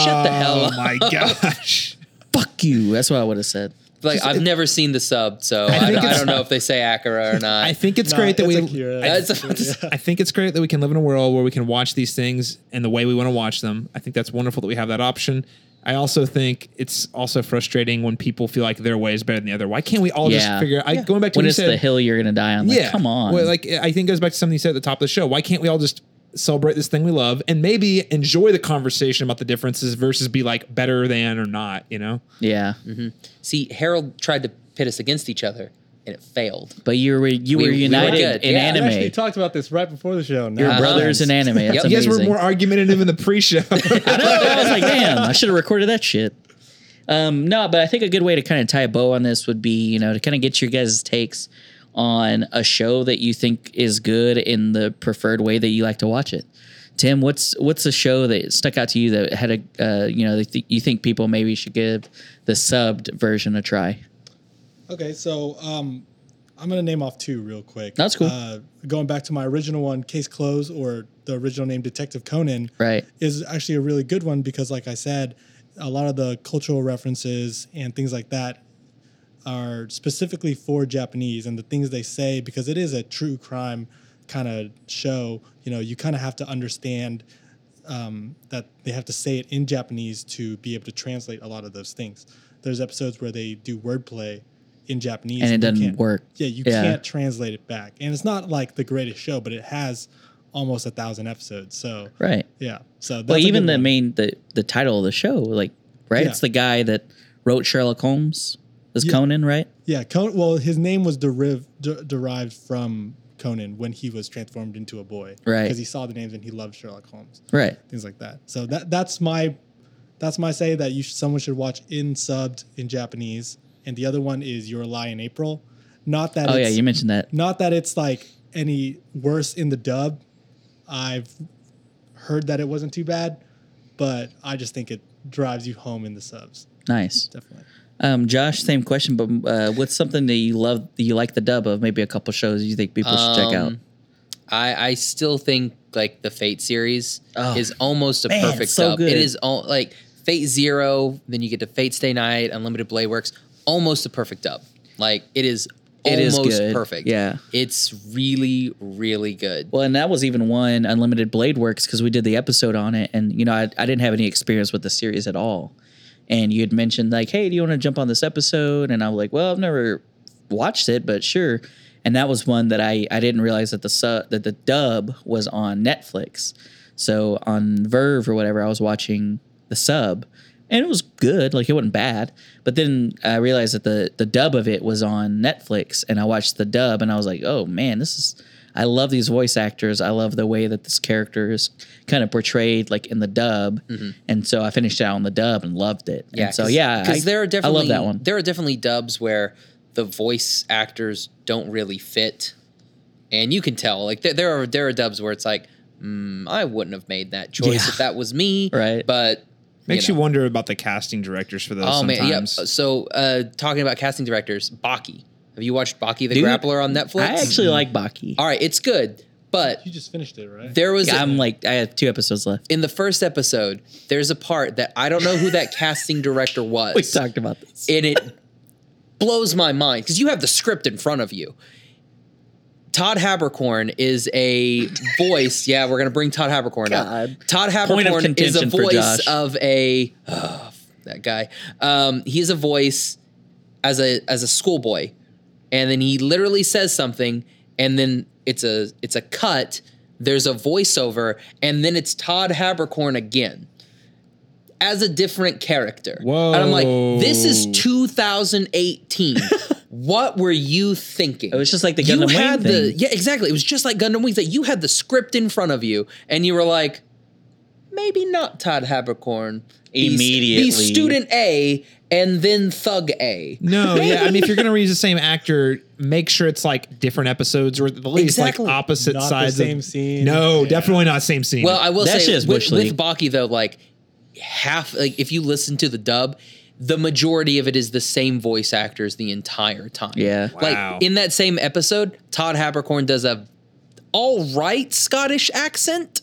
"Shut the oh hell up.
Oh
up!"
my gosh.
Fuck you. That's what I would have said.
Like I've never seen the sub, so I,
think
I don't know if they say Akira or not.
I think it's
Nah,
great that
it's
we.
Akira.
I- That's about
I think it's great that we can live in a world where we can watch these things and the way we want to watch them. I think that's wonderful that we have that option. I also think it's also frustrating when people feel like their way is better than the other. Why can't we all
Yeah.
just figure? I going back to
When
what you
it's
said.
the hill you're gonna die on. Like,
yeah,
come on.
Well, like I think it goes back to something you said at the top of the show. Why can't we all just celebrate this thing we love and maybe enjoy the conversation about the differences versus be like better than or not? You know?
yeah,
See, Harold tried to pit us against each other, and it failed.
but you were you
We-
were
we were
united in
Yeah.
We
anime.
actually talked about this right before the show. Now.
You're
Uh-huh.
brothers in anime. That's
Yep.
You guys were more argumentative in the pre-show.
I know. I was like, damn, I should have recorded that shit. Um, no, but I think a good way to kind of tie a bow on this would be, you know, to kind of get your guys' takes on a show that you think is good in the preferred way that you like to watch it. Tim, what's what's a show that stuck out to you that had a, uh, you know, that th- you think people maybe should give the subbed version a try?
Okay, so um, I'm gonna name off two real quick.
That's cool.
Uh, going back to my original one, Case Closed, or the original name Detective Conan,
Right.
is actually a really good one because, like I said, a lot of the cultural references and things like that are specifically for Japanese, and the things they say because it is a true crime kind of show. You know, you kind of have to understand um, that they have to say it in Japanese to be able to translate a lot of those things. There's episodes where they do wordplay in Japanese,
And it
you
doesn't work.
Yeah, you
Yeah.
can't translate it back, and it's not like the greatest show, but it has almost a thousand episodes. So
Right.
yeah, so that's
Well, even the
one.
main the the title of the show, like, right?
Yeah.
It's the guy that wrote Sherlock Holmes. Is
Yeah.
Conan right?
Yeah, Con- well, his name was deriv- de- derived from Conan when he was transformed into a boy,
Right.
Because he saw the names and he loved Sherlock Holmes,
Right.
things like that. So that that's my that's my say that you should, someone should watch in subbed in Japanese, and the other one is Your Lie in April. Not that
Oh yeah, you mentioned that.
not that it's like any worse in the dub. I've heard that it wasn't too bad, but I just think it drives you home in the subs,
Nice.
definitely.
Um, Josh, same question, but uh, what's something that you love, that you like the dub of? Maybe a couple shows you think people should check out.
Um, I I still think like the Fate series
Oh,
is almost a
man,
perfect
so
dub.
good.
It is all like Fate Zero, then you get to Fate Stay Night, Unlimited Blade Works, almost a perfect dub. Like it is
It is
almost
good.
perfect.
Yeah.
It's really, really good.
Well, and that was even one Unlimited Blade Works because we did the episode on it, and you know I, I didn't have any experience with the series at all. And you had mentioned like, hey, do you want to jump on this episode? And I was like, well, I've never watched it, but sure. And that was one that I I didn't realize that the su- that the dub was on Netflix. So on Verve or whatever, I was watching the sub, and it was good. Like it wasn't bad. But then I realized that the the dub of it was on Netflix, and I watched the dub, and I was like, oh man, this is. I love these voice actors. I love the way that this character is kind of portrayed, like in the dub. And so I finished out on the dub and loved it. and so yeah,
because there are definitely
I
definitely
love that one.
There are definitely dubs where the voice actors don't really fit, and you can tell. Like there, there are there are dubs where it's like, mm, I wouldn't have made that choice
Yeah.
if that was me.
Right.
But
Makes you,
know.
wonder about the casting directors for those.
Oh man, yeah.
sometimes.
So uh, talking about casting directors, Baki. Have you watched Baki the
Dude,
Grappler on Netflix?
I actually like Baki.
All right, it's good, but
You just finished it, right?
there was
I'm like, I have two episodes left.
in the first episode. There's a part that I don't know who that casting director was.
We talked about this.
and it blows my mind because you have the script in front of you. Todd Haberkorn is a voice. yeah, we're gonna bring Todd Haberkorn
God.
up. Todd
Point of
Haberkorn is a
contention for
voice
Josh.
of a oh, that guy. Um, he's a voice as a as a schoolboy, and then he literally says something, and then it's a it's a cut. There's a voiceover, and then it's Todd Haberkorn again as a different character. Whoa. And I'm like, this is 2018. what were you thinking?
It was just like the
you
Gundam Wing
had the
thing.
yeah, exactly. It was just like Gundam Wings that you had the script in front of you, and you were like, maybe not Todd Haberkorn. Be-
Immediately.
be student A and then Thug A.
No, yeah. I mean, if you're gonna reuse the same actor, make sure it's like different episodes or at least
Exactly.
like opposite
Not the
sides.
same
of,
scene.
No,
Yeah.
definitely not same scene.
Well, I will
That
say
shit is
with,
Bush
with
League.
Baki though, like half like if you listen to the dub, the majority of it is the same voice actors the entire time.
Yeah.
Wow.
Like in that same episode, Todd Haberkorn does a all right Scottish accent.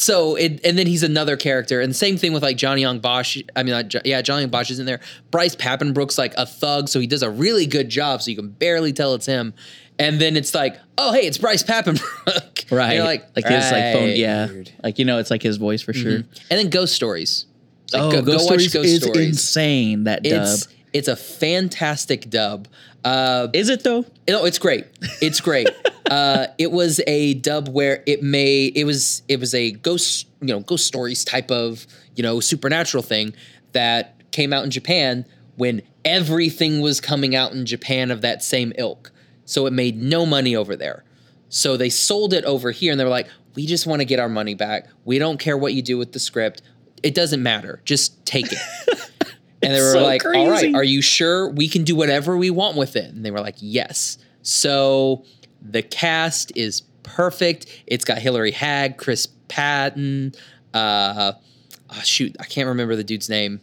So it, and then he's another character, and same thing with like Johnny Yong Bosch. I mean, not yeah, Johnny Yong Bosch is in there. Bryce Papenbrook's like a thug, so he does a really good job, so you can barely tell it's him. And then it's like, oh hey, it's Bryce Papenbrook,
Right.
And you're like
like his like phone. Yeah.
Weird.
Like you know, it's like his voice for sure. Mm-hmm.
And then Ghost Stories. Like,
Oh,
go,
Ghost
go watch
Stories
Ghost
is
Stories.
insane. That
It's
dub.
it's a fantastic dub. Uh,
Is it though?
no, it's great. It's great. uh, it was a dub where it may it was it was a ghost you know ghost stories type of you know supernatural thing that came out in Japan when everything was coming out in Japan of that same ilk. So it made no money over there. So they sold it over here and they were like, we just want to get our money back. We don't care what you do with the script. It doesn't matter. Just take it. And they were
so
like, all right, are you sure we can do whatever we want with it? And they were like, yes. So the cast is perfect. It's got Hilary Haag, Chris Patton. Uh, oh, shoot, I can't remember the dude's name.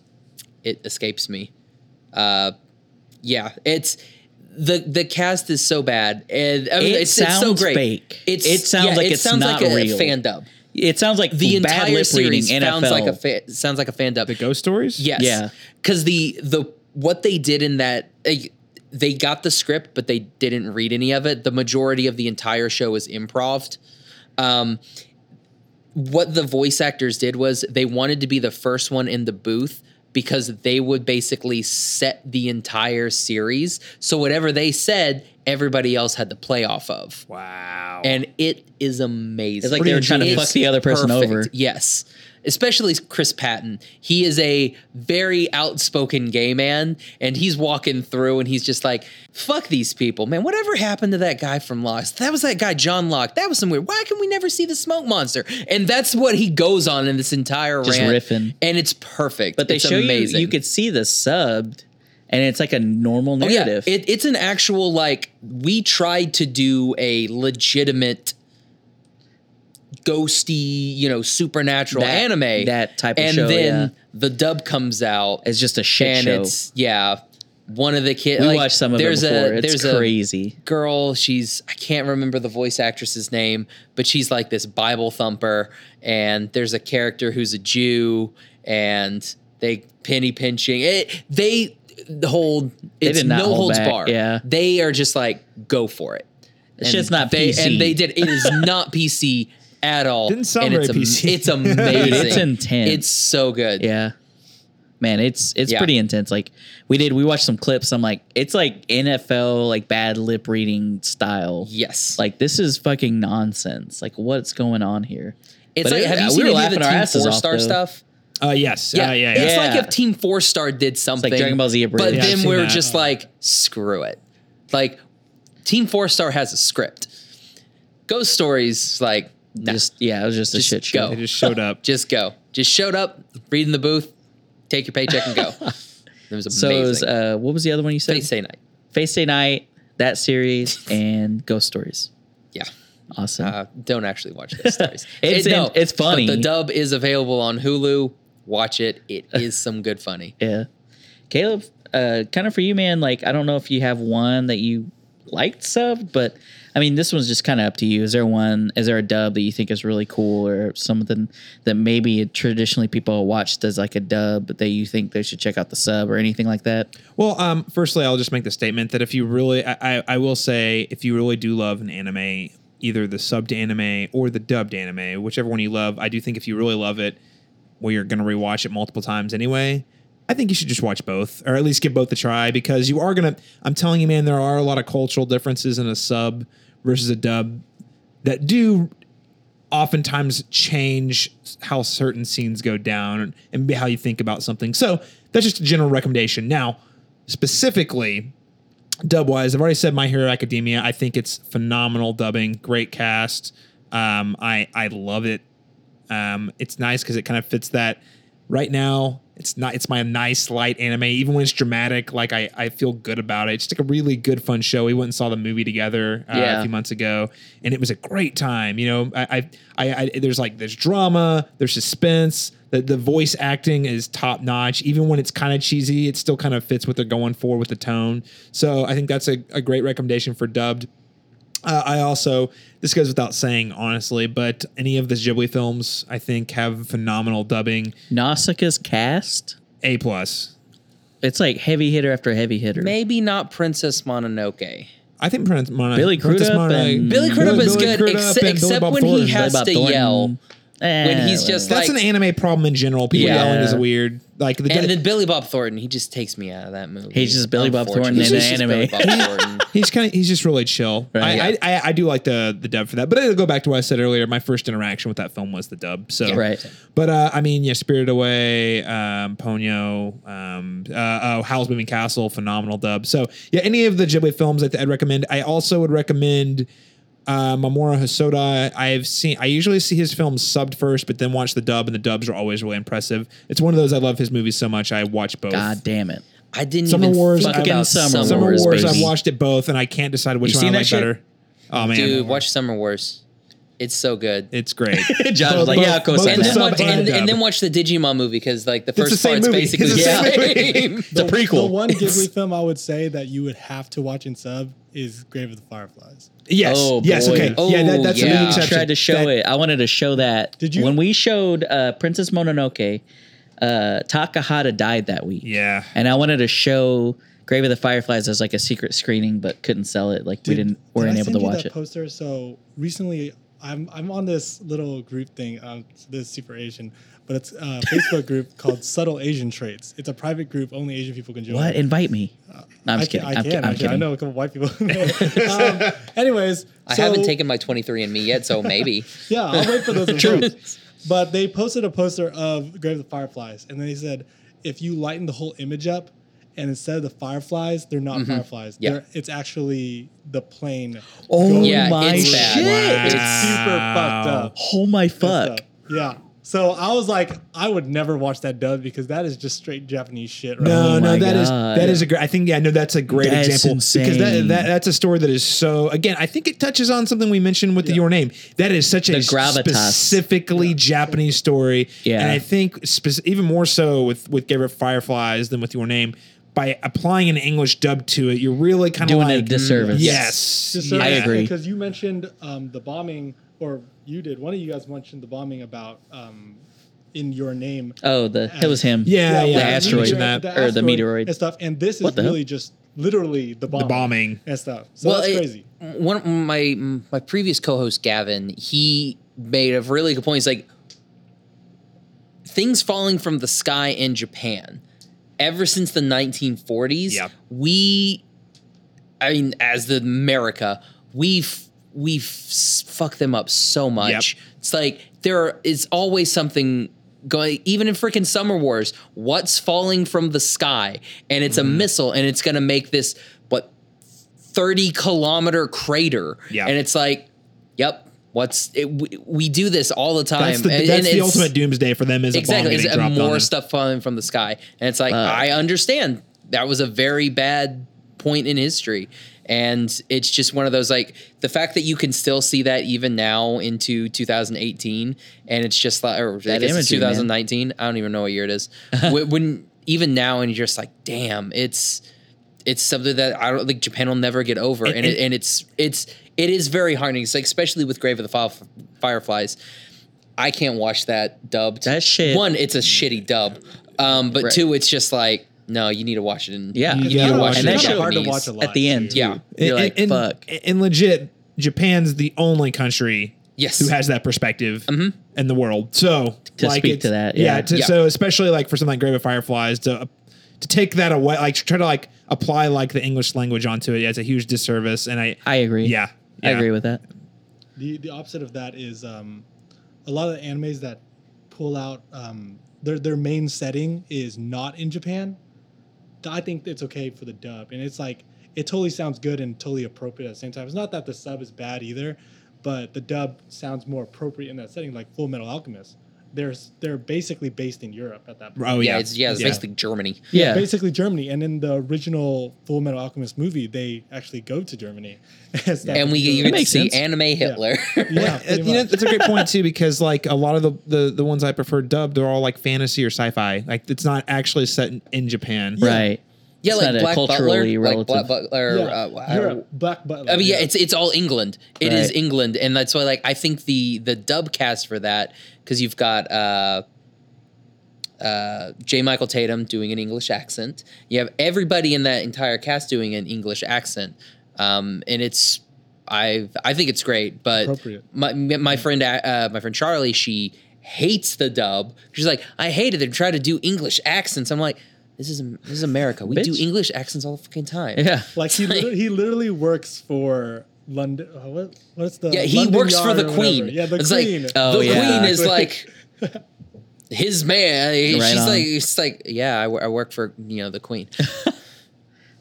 It escapes me. Uh, yeah, it's the the cast is so bad, and I mean,
It
it's, it's so
sounds
great.
fake.
It's
It sounds
yeah,
like
it
it's
sounds
not
like a
real.
fan dub.
It sounds like
The
bad
entire
lip reading
series
NFL.
sounds like a fa- sounds like a fan dub.
the ghost stories.
Yes.
Yeah.
Because the the what they did in that uh, they got the script, but they didn't read any of it. The majority of the entire show is improv. Um, what the voice actors did was they wanted to be the first one in the booth because they would basically set the entire series. So whatever they said, everybody else had to play off of.
Wow.
And it is amazing.
It's like they were trying to fuck the other person
perfect.
over.
Yes. Especially Chris Patton. He is a very outspoken gay man, and he's walking through and he's just like, fuck these people, man. Whatever happened to that guy from Lost? That was that guy, John Locke. That was some weird. Why can we never see the smoke monster? And that's what he goes on in this entire
Just
rant.
riffing.
And it's perfect.
But they
It's
show
amazing.
you you could see the subbed, and it's like a normal narrative.
Oh, yeah. It, it's an actual like we tried to do a legitimate ghosty, you know, supernatural
That-
anime.
that type of
and then
yeah.
the dub comes out
it's just a shit
and
show.
it's yeah. One of the kids
we
like,
watched some of it
there's
before.
A,
it's
there's
crazy.
a girl, she's I can't remember the voice actress's name, but she's like this Bible thumper, and there's a character who's a Jew, and they penny pinching. It, they the whole it's no
hold
holds
back,
bar.
yeah.
they are just like go for it.
It's just not
they,
PC.
and they did. It is not PC at all.
Didn't sound
and
very
it's
PC.
It's amazing.
it's intense.
It's so good.
Yeah. Man, it's it's
Yeah.
pretty intense. Like we did, we watched some clips. I'm like, it's like NFL like bad lip reading style.
Yes.
Like this is fucking nonsense. Like what's going on here?
it's
But
like
it-
have you
we
seen
were
any of
laughing
the
our
Team
asses
Four
off,
Star
though.
Uh, yes.
Yeah,
Uh, yeah.
It's
Yeah.
like if Team Four Star did something,
Dragon Ball Z
but.
Yeah,
then we're
that.
just like, screw it. Like Team Four Star has a script. Ghost Stories, like, nah, just,
Just yeah, it was just a shit show.
go.
They just showed up.
just go. Just showed up, read in the booth, take your paycheck and go. It was
So
amazing.
it was, uh, what was the other one you said?
Face Day night.
Face Day Night, that series, and Ghost Stories.
Yeah.
Awesome.
Uh, don't actually watch those stories.
It's-
no,
it's funny.
But the dub is available on Hulu. Watch it. It is some good funny.
yeah. Caleb, uh, kind of for you, man. Like I don't know if you have one that you liked subbed, but I mean, this one's just kind of up to you. Is there one? Is there a dub that you think is really cool, or something that maybe traditionally people watched as like a dub, but that you think they should check out the sub or anything like that?
Well, um, firstly, I'll just make the statement that if you really, I, I, I will say, if you really do love an anime, either the subbed anime or the dubbed anime, whichever one you love, I do think if you really love it, well, you're going to rewatch it multiple times anyway. I think you should just watch both, or at least give both a try, because you are gonna. I'm telling you, man, there are a lot of cultural differences in a sub versus a dub that do oftentimes change how certain scenes go down and how you think about something. So that's just a general recommendation. Now, specifically, dub wise, I've already said My Hero Academia. I think it's phenomenal dubbing, great cast. Um, I I love it. Um, it's nice because it kind of fits that. Right now, it's not. It's my nice light anime. Even when it's dramatic, like I, I feel good about it. It's like a really good fun show. We went and saw the movie together uh,
Yeah.
a few months ago, and it was a great time. You know, I, I, I, I there's like there's drama, there's suspense. The the voice acting is top notch. Even when it's kind of cheesy, it still kind of fits what they're going for with the tone. So I think that's a, a great recommendation for dubbed. Uh, I also this goes without saying, honestly, but any of the Ghibli films I think have phenomenal dubbing.
Nausicaa's cast.
A plus.
It's like heavy hitter after heavy hitter.
Maybe not Princess Mononoke.
I think Prince Mono,
Billy
Princess
Crudup
Mononoke-
Billy Crudup is
Billy
good,
Crudup
ex-
and Billy
except
Bob
when he
Thornton.
has
Bob
to
Thornton.
yell. When he's just
That's
like-
an anime problem in general. People
Yeah.
yelling is weird. Like the
And then Billy Bob Thornton, he just takes me out of that movie.
He's just Billy Bob Thornton
Unfortunately.
in
He's
an
just
anime.
Billy Bob Thornton.
He's kind of he's just really chill.
Right.
I, I, I I do like the the dub for that, but it'll go back to what I said earlier. My first interaction with that film was the dub. So
Right.
But uh, I mean, yeah, Spirit Away, um, Ponyo, um, uh, oh, Howl's Moving Castle, phenomenal dub. So yeah, any of the Ghibli films I'd, I'd recommend. I also would recommend uh, Mamoru Hosoda. I've seen. I usually see his films subbed first, but then watch the dub, and the dubs are always really impressive. It's one of those I love his movies so much. I watch both.
God damn it.
I didn't
Summer
even
Wars,
think about
Summer
Summer,
Summer
Wars,
Wars.
baby.
I've watched it both, and I can't decide which
You
one I like better. Oh man,
Dude, watch Summer Wars. It's so good.
It's great.
John was like, yeah,
Both-
co-sign
both
and then, watch,
and
and,
the
then watch the Digimon movie because like the
the
first
same
part's
movie.
basically
It's the
the
same
same.
The prequel.
The one Ghibli film I would say that you would have to watch in sub is Grave of the Fireflies.
Yes.
Oh,
yes.
boy.
Okay.
Oh,
yeah. That, that's a
yeah.
big
I tried to show
That-
it. I wanted to show that.
Did you?
When we showed uh, Princess Mononoke, uh, Takahata died that week.
Yeah.
And I wanted to show Grave of the Fireflies as like a secret screening, but couldn't sell it. Like we
Did-
didn't, weren't
I
able to watch
that
it.
Poster. So recently, I'm I'm on this little group thing. Um, this super Asian, but it's a Facebook group called Subtle Asian Traits. It's a private group only Asian people can join.
What? Invite me. No, I'm
I
just
can,
kidding.
I
I'm,
can.
ki- I'm
actually.
kidding.
I know a couple white people. um, anyways,
I
so-
haven't taken my 23andMe yet, so maybe.
Yeah, I'll wait for those
True.
But they posted a poster of Grave of the Fireflies, and then they said if you lighten the whole image up, and instead of the fireflies, they're not fireflies.
Mm-hmm. Yeah.
They're, it's actually the plane.
Oh
going
Yeah,
my
it's bad.
shit!
It's super fucked up.
Oh my fuck!
stuff. Yeah. So I was like, I would never watch that dub because that is just straight Japanese shit. Right?
No,
Oh
no,
my
that is
God.
that is a great. I think yeah, no, that's a great
That's
example because that,
insane.
that that's a story that is so. Again, I think it touches on something we mentioned with the Your Name. That is such a
gravitas.
specifically Japanese story.
Yeah.
and I think spec- even more so with with Grave of Fireflies than with Your Name. By applying an English dub to it, you're really kind of
Doing
like
a disservice.
Yes,
Just
yeah.
I agree.
Because you mentioned um, the bombing, or you did. One of you guys mentioned the bombing about um, in your name.
Oh, the it was him.
Yeah,
with
yeah,
the
asteroid.
meteor-
That-
or the meteoroid.
and stuff. And this is
What the hell?
really just literally the bombing, the
bombing.
and stuff. So that's
it-
crazy.
One of my my previous co-host Gavin, he made a really good point. He's like things falling from the sky in Japan. Ever since the 1940s,
Yeah.
we, I mean, as the America, we've we've s- fucked them up so much. It's like there is always something going. Even in freaking Summer Wars, what's falling from the sky, and it's
Mm-hmm.
a missile, and it's gonna make this what 30 kilometer crater.
Yeah.
And it's like, yep, what's it, we, we do this all the time.
That's the,
and,
that's
and
the ultimate doomsday for them is
exactly.
a bomb
uh, more stuff falling from the sky. And it's like,
Fuck.
I understand that was a very bad point in history. And it's just one of those like the fact that you can still see that even now into 2018, and it's just like, or
That imagery, man.
2019. I don't even know what year it is. when, even now, and you're just like, damn, it's it's something that I don't think Japan will never get over, and,
And-
it, and it's it's it is very heartening. It's like especially with Grave of the Fireflies, I can't watch that dubbed.
That shit-
One, it's a shitty dub, um, but
Right.
two, it's just like no, you need to watch it in.
Yeah.
you
Yeah.
need to watch
and
it in
that shit-
hard to watch a lot
At the end,
too.
too.
Yeah.
You're like,
and,
fuck.
And legit, Japan's the only country
Yes.
who has that perspective in the world. So
To
like,
speak to that,
yeah.
yeah.
to,
Yeah.
So especially like for something like Grave of Fireflies to to take that away, like try to like apply like the English language onto it, yeah, it's a huge disservice. And I,
I agree.
yeah,
I agree with that.
The the opposite of that is um, a lot of the animes that pull out um, their their main setting is not in Japan. I think it's okay for the dub, and it's like it totally sounds good and totally appropriate at the same time. It's not that the sub is bad either, but the dub sounds more appropriate in that setting, like Full Metal Alchemist. They're they're basically based in Europe at that point.
Oh
yeah,
yeah,
it's yeah, it's
Yeah.
basically Germany.
Yeah.
basically Germany. And in the original Full Metal Alchemist movie, they actually go to Germany. and,
we
So-
even see
sense.
anime Hitler.
yeah,
you know, that's a great point too because like a lot of the, the the ones I prefer dubbed, they're all like fantasy or sci-fi. Like it's not actually set in, in Japan.
Right.
Yeah,
It's
like Black Butler,
culturally
like. Black Butler.
yeah,
uh,
Europe, Black Butler.
I mean, yeah, it's it's all England. It is
Right.
England, and that's why like I think the the dub cast for that because you've got uh, uh, J. Michael Tatum doing an English accent. You have everybody in that entire cast doing an English accent, um, and it's I I think it's great. But
Appropriate.
my my friend uh, my friend Charlie she hates the dub. She's like I hate it. They're trying to do English accents. I'm like. This is this is America. We do English accents all the fucking time.
Yeah.
like he literally, he literally works for London. Uh, what what's the?
Yeah, he
London
works for the queen.
Yeah, the
it's
queen.
Like,
Oh,
the
yeah.
queen is like his man. She's
on.
like, it's like, yeah, I, I work for you know the queen.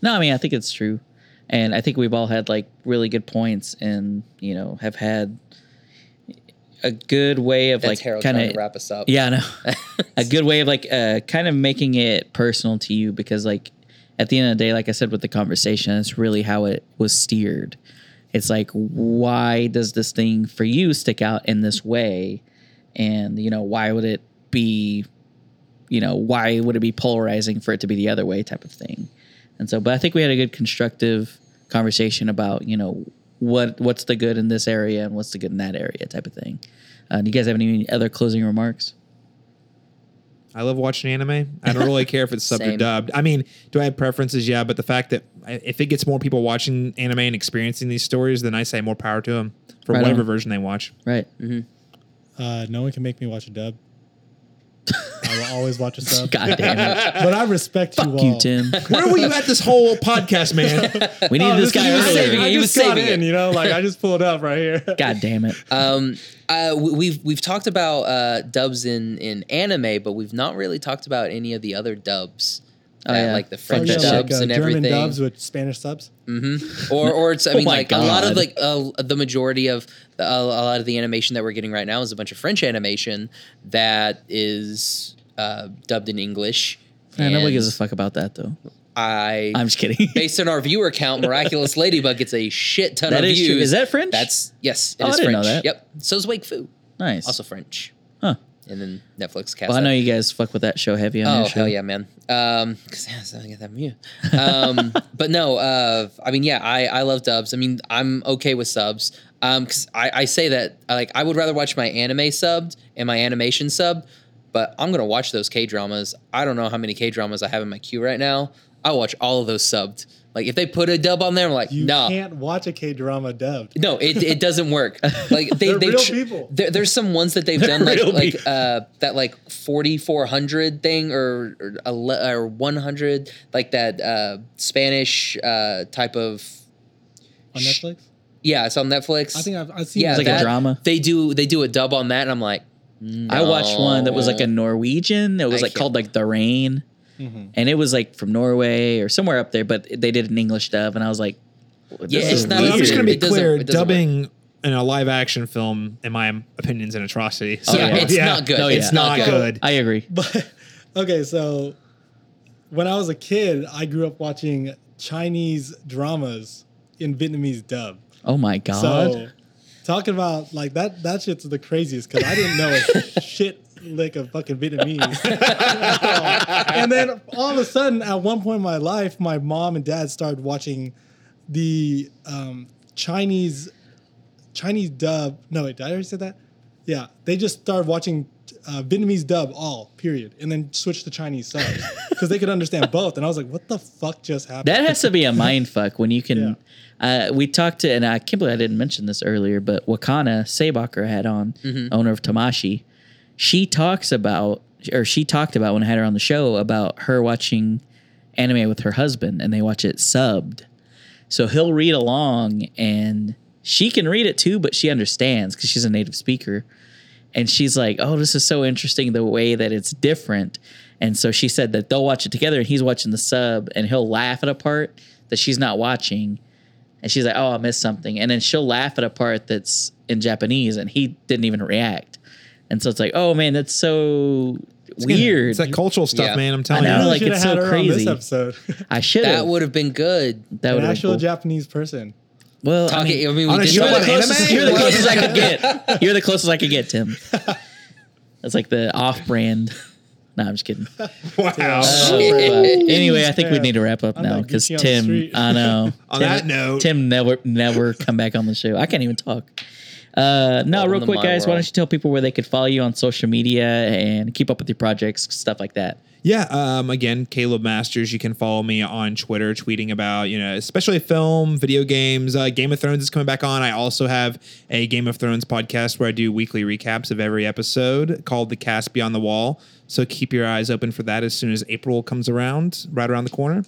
No, I mean I think it's true, and I think we've all had like really good points, and you know have had a good way of
That's
like kind of
wrap us up.
Yeah, I know. a good way of like uh, kind of making it personal to you because like at the end of the day, like I said with the conversation, it's really how it was steered. It's like why does this thing for you stick out in this way, and you know why would it be, you know why would it be polarizing for it to be the other way type of thing, and so but I think we had a good constructive conversation about you know what what's the good in this area and what's the good in that area type of thing. Uh, do you guys have any other closing remarks?
I love watching anime. I don't really care if it's subbed or dubbed. I mean, do I have preferences? Yeah, but the fact that if it gets more people watching anime and experiencing these stories, then I say more power to them for
Right
whatever
on.
version they watch.
Right.
Uh, no one can make me watch a dub. I will always watch a sub.
God damn it.
But I respect you all.
you, Tim.
Where were you at this whole podcast, man?
We needed
Oh,
this guy
is-
was saving
earlier.
it.
I
He
just
was
got
saving
in,
it.
you know, like I just pulled it up right here.
God damn it.
Um, uh, we- we've we've talked about uh, dubs in in anime, but we've not really talked about any of the other dubs.
Oh, yeah.
like the French
that shit.
dubs
like, uh,
and
German
everything.
dubs with Spanish subs.
or or it's I mean
Oh my
like a lot of
God.
like uh, the majority of the, a lot of the animation that we're getting right now is a bunch of French animation that is uh, dubbed in English.
Man, nobody gives a fuck about that though.
I
I'm just kidding.
based on our viewer count, Miraculous Ladybug gets a shit ton
That
of
is true.
views.
Is that French?
That's yes, it
Oh, I
is
didn't know
French.
that.
Yep. So is Wakfu,
nice.
also French.
Huh.
And then Netflix cast.
Well, I know
that.
you guys fuck with that show heavy on
Oh
your show.
hell yeah, man! Um, because yeah, I get that mute. Um, but no, uh, I mean, yeah, I I love dubs. I mean, I'm okay with subs. Um, because I I say that like I would rather watch my anime subbed and my animation subbed, but I'm gonna watch those K dramas. I don't know how many K dramas I have in my queue right now. I watch all of those subbed. Like if they put a dub on there, I'm like,
You
no,
can't watch a K drama dubbed.
no, it, it doesn't work. Like they
They're
they
real people.
There, there's some ones that they've done like
real
like
people.
uh that like 4400 thing or or, or 100 like that uh Spanish uh type of
On Netflix?
yeah, it's on Netflix.
I think I've, I've seen
yeah,
It's like a drama?
They do they do a dub on that, and I'm like,
I watched one that was like a. Norwegian. It was
I
like called
can't-
like The Rain.
Mhm.
And it was like from Norway or somewhere up there, but they did an English dub, and I was like,
Yeah, it's not-
Well, I'm just going to be
It
clear.
it doesn't work.
Dubbing in a live action film, in my opinion, is an atrocity. So,
yeah, it's not good.
No,
it's
yeah.
not
Not
good.
I agree.
But okay, so when I was a kid, I grew up watching Chinese dramas in Vietnamese dub.
Oh my god.
So talking about like that that shit's the craziest because I didn't know a shit lick of fucking Vietnamese. and then all of a sudden, at one point in my life, my mom and dad started watching the um, Chinese Chinese dub. No, wait, did I already say that? Yeah, they just started watching uh, Vietnamese dub all period, and then switched to Chinese subs because they could understand both. And I was like, "What the fuck just happened?"
That has to be a mind fuck when you can. Uh, we talked to, and I can't believe I didn't mention this earlier, but Wakana Sabacher had on, owner of Tamashi. She talks about, or she talked about when I had her on the show about her watching anime with her husband, and they watch it subbed. So he'll read along, and she can read it too, but she understands because she's a native speaker. And she's like, "Oh, this is so interesting the way that it's different." And so she said that they'll watch it together, and he's watching the sub, and he'll laugh at a part that she's not watching, and she's like, "Oh, I missed something," and then she'll laugh at a part that's in Japanese, and he didn't even react. And so it's like, "Oh man, that's so weird."
It's that cultural stuff,
Yeah.
man. I'm telling
I know,
you.
like,
should have
it's
had
so
her on this
crazy.
episode.
I should
That would have been good.
That would have
actual
cool.
Japanese person.
Well, I
Talking,
mean,
I mean,
on
we
a
did
show
you're the closest. You're the closest I could get. You're the closest I could get, Tim. That's like the off-brand. No, I'm just kidding.
Wow.
Uh, but anyway, I think we need to wrap up
I'm
now
not
because
geeky on the
Tim,
street.
I know.
On
Tim,
that note-
Tim never, never come back on the show. I can't even talk. Uh, no,
Welcome
real
to
quick,
my
guys. Why
world.
don't you tell people where they could follow you on social media and keep up with your projects, stuff like that?
Yeah. Um, again, Caleb Masters. You can follow me on Twitter, tweeting about you know, especially film, video games. Uh, Game of Thrones is coming back on. I also have a Game of Thrones podcast where I do weekly recaps of every episode called The Cast Beyond the Wall. So keep your eyes open for that as soon as April comes around, right around the corner.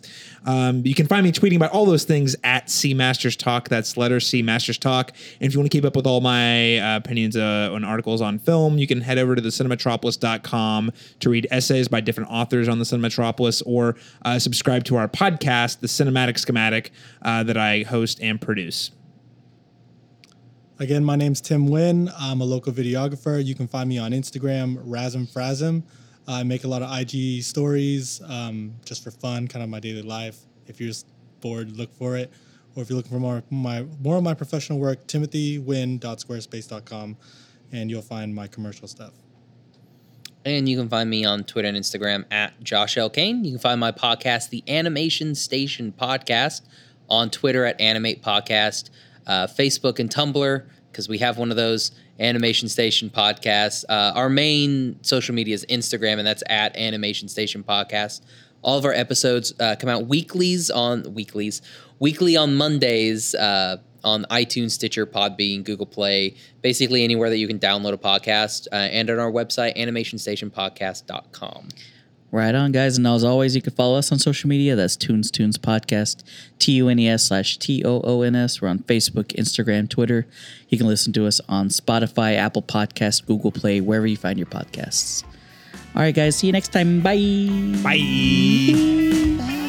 Um, you can find me tweeting about all those things at C Masters Talk. That's letter C Masters Talk. And if you want to keep up with all my uh, opinions uh, on articles on film, you can head over to the cinematropolis.com to read essays by different authors on the Cinematropolis or uh, subscribe to our podcast, The Cinematic Schematic, uh, that I host and produce.
Again, my name's Tim Wynn. I'm a local videographer. You can find me on Instagram, Razm Frazm. I make a lot of IG stories um, just for fun, kind of my daily life. If you're just bored, look for it. Or if you're looking for more my more of my professional work, timothywin.squarespace.com, and you'll find my commercial stuff.
And you can find me on Twitter and Instagram at Josh L. Kane. You can find my podcast, the Animation Station Podcast, on Twitter at Animate Podcast, uh, Facebook and Tumblr, because we have one of those Animation Station Podcast. Uh, our main social media is Instagram, and that's at Animation Station Podcast. All of our episodes uh, come out weeklies on weeklies, weekly on Mondays uh, on iTunes, Stitcher, Podbean, Google Play, basically anywhere that you can download a podcast, uh, and on our website, animationstationpodcast.com.
Right on, guys. And as always, you can follow us on social media. That's Tunes Toons Podcast, T U N E S slash T O O N S. We're on Facebook, Instagram, Twitter. You can listen to us on Spotify, Apple Podcast, Google Play, wherever you find your podcasts. All right, guys. See you next time. Bye.
Bye.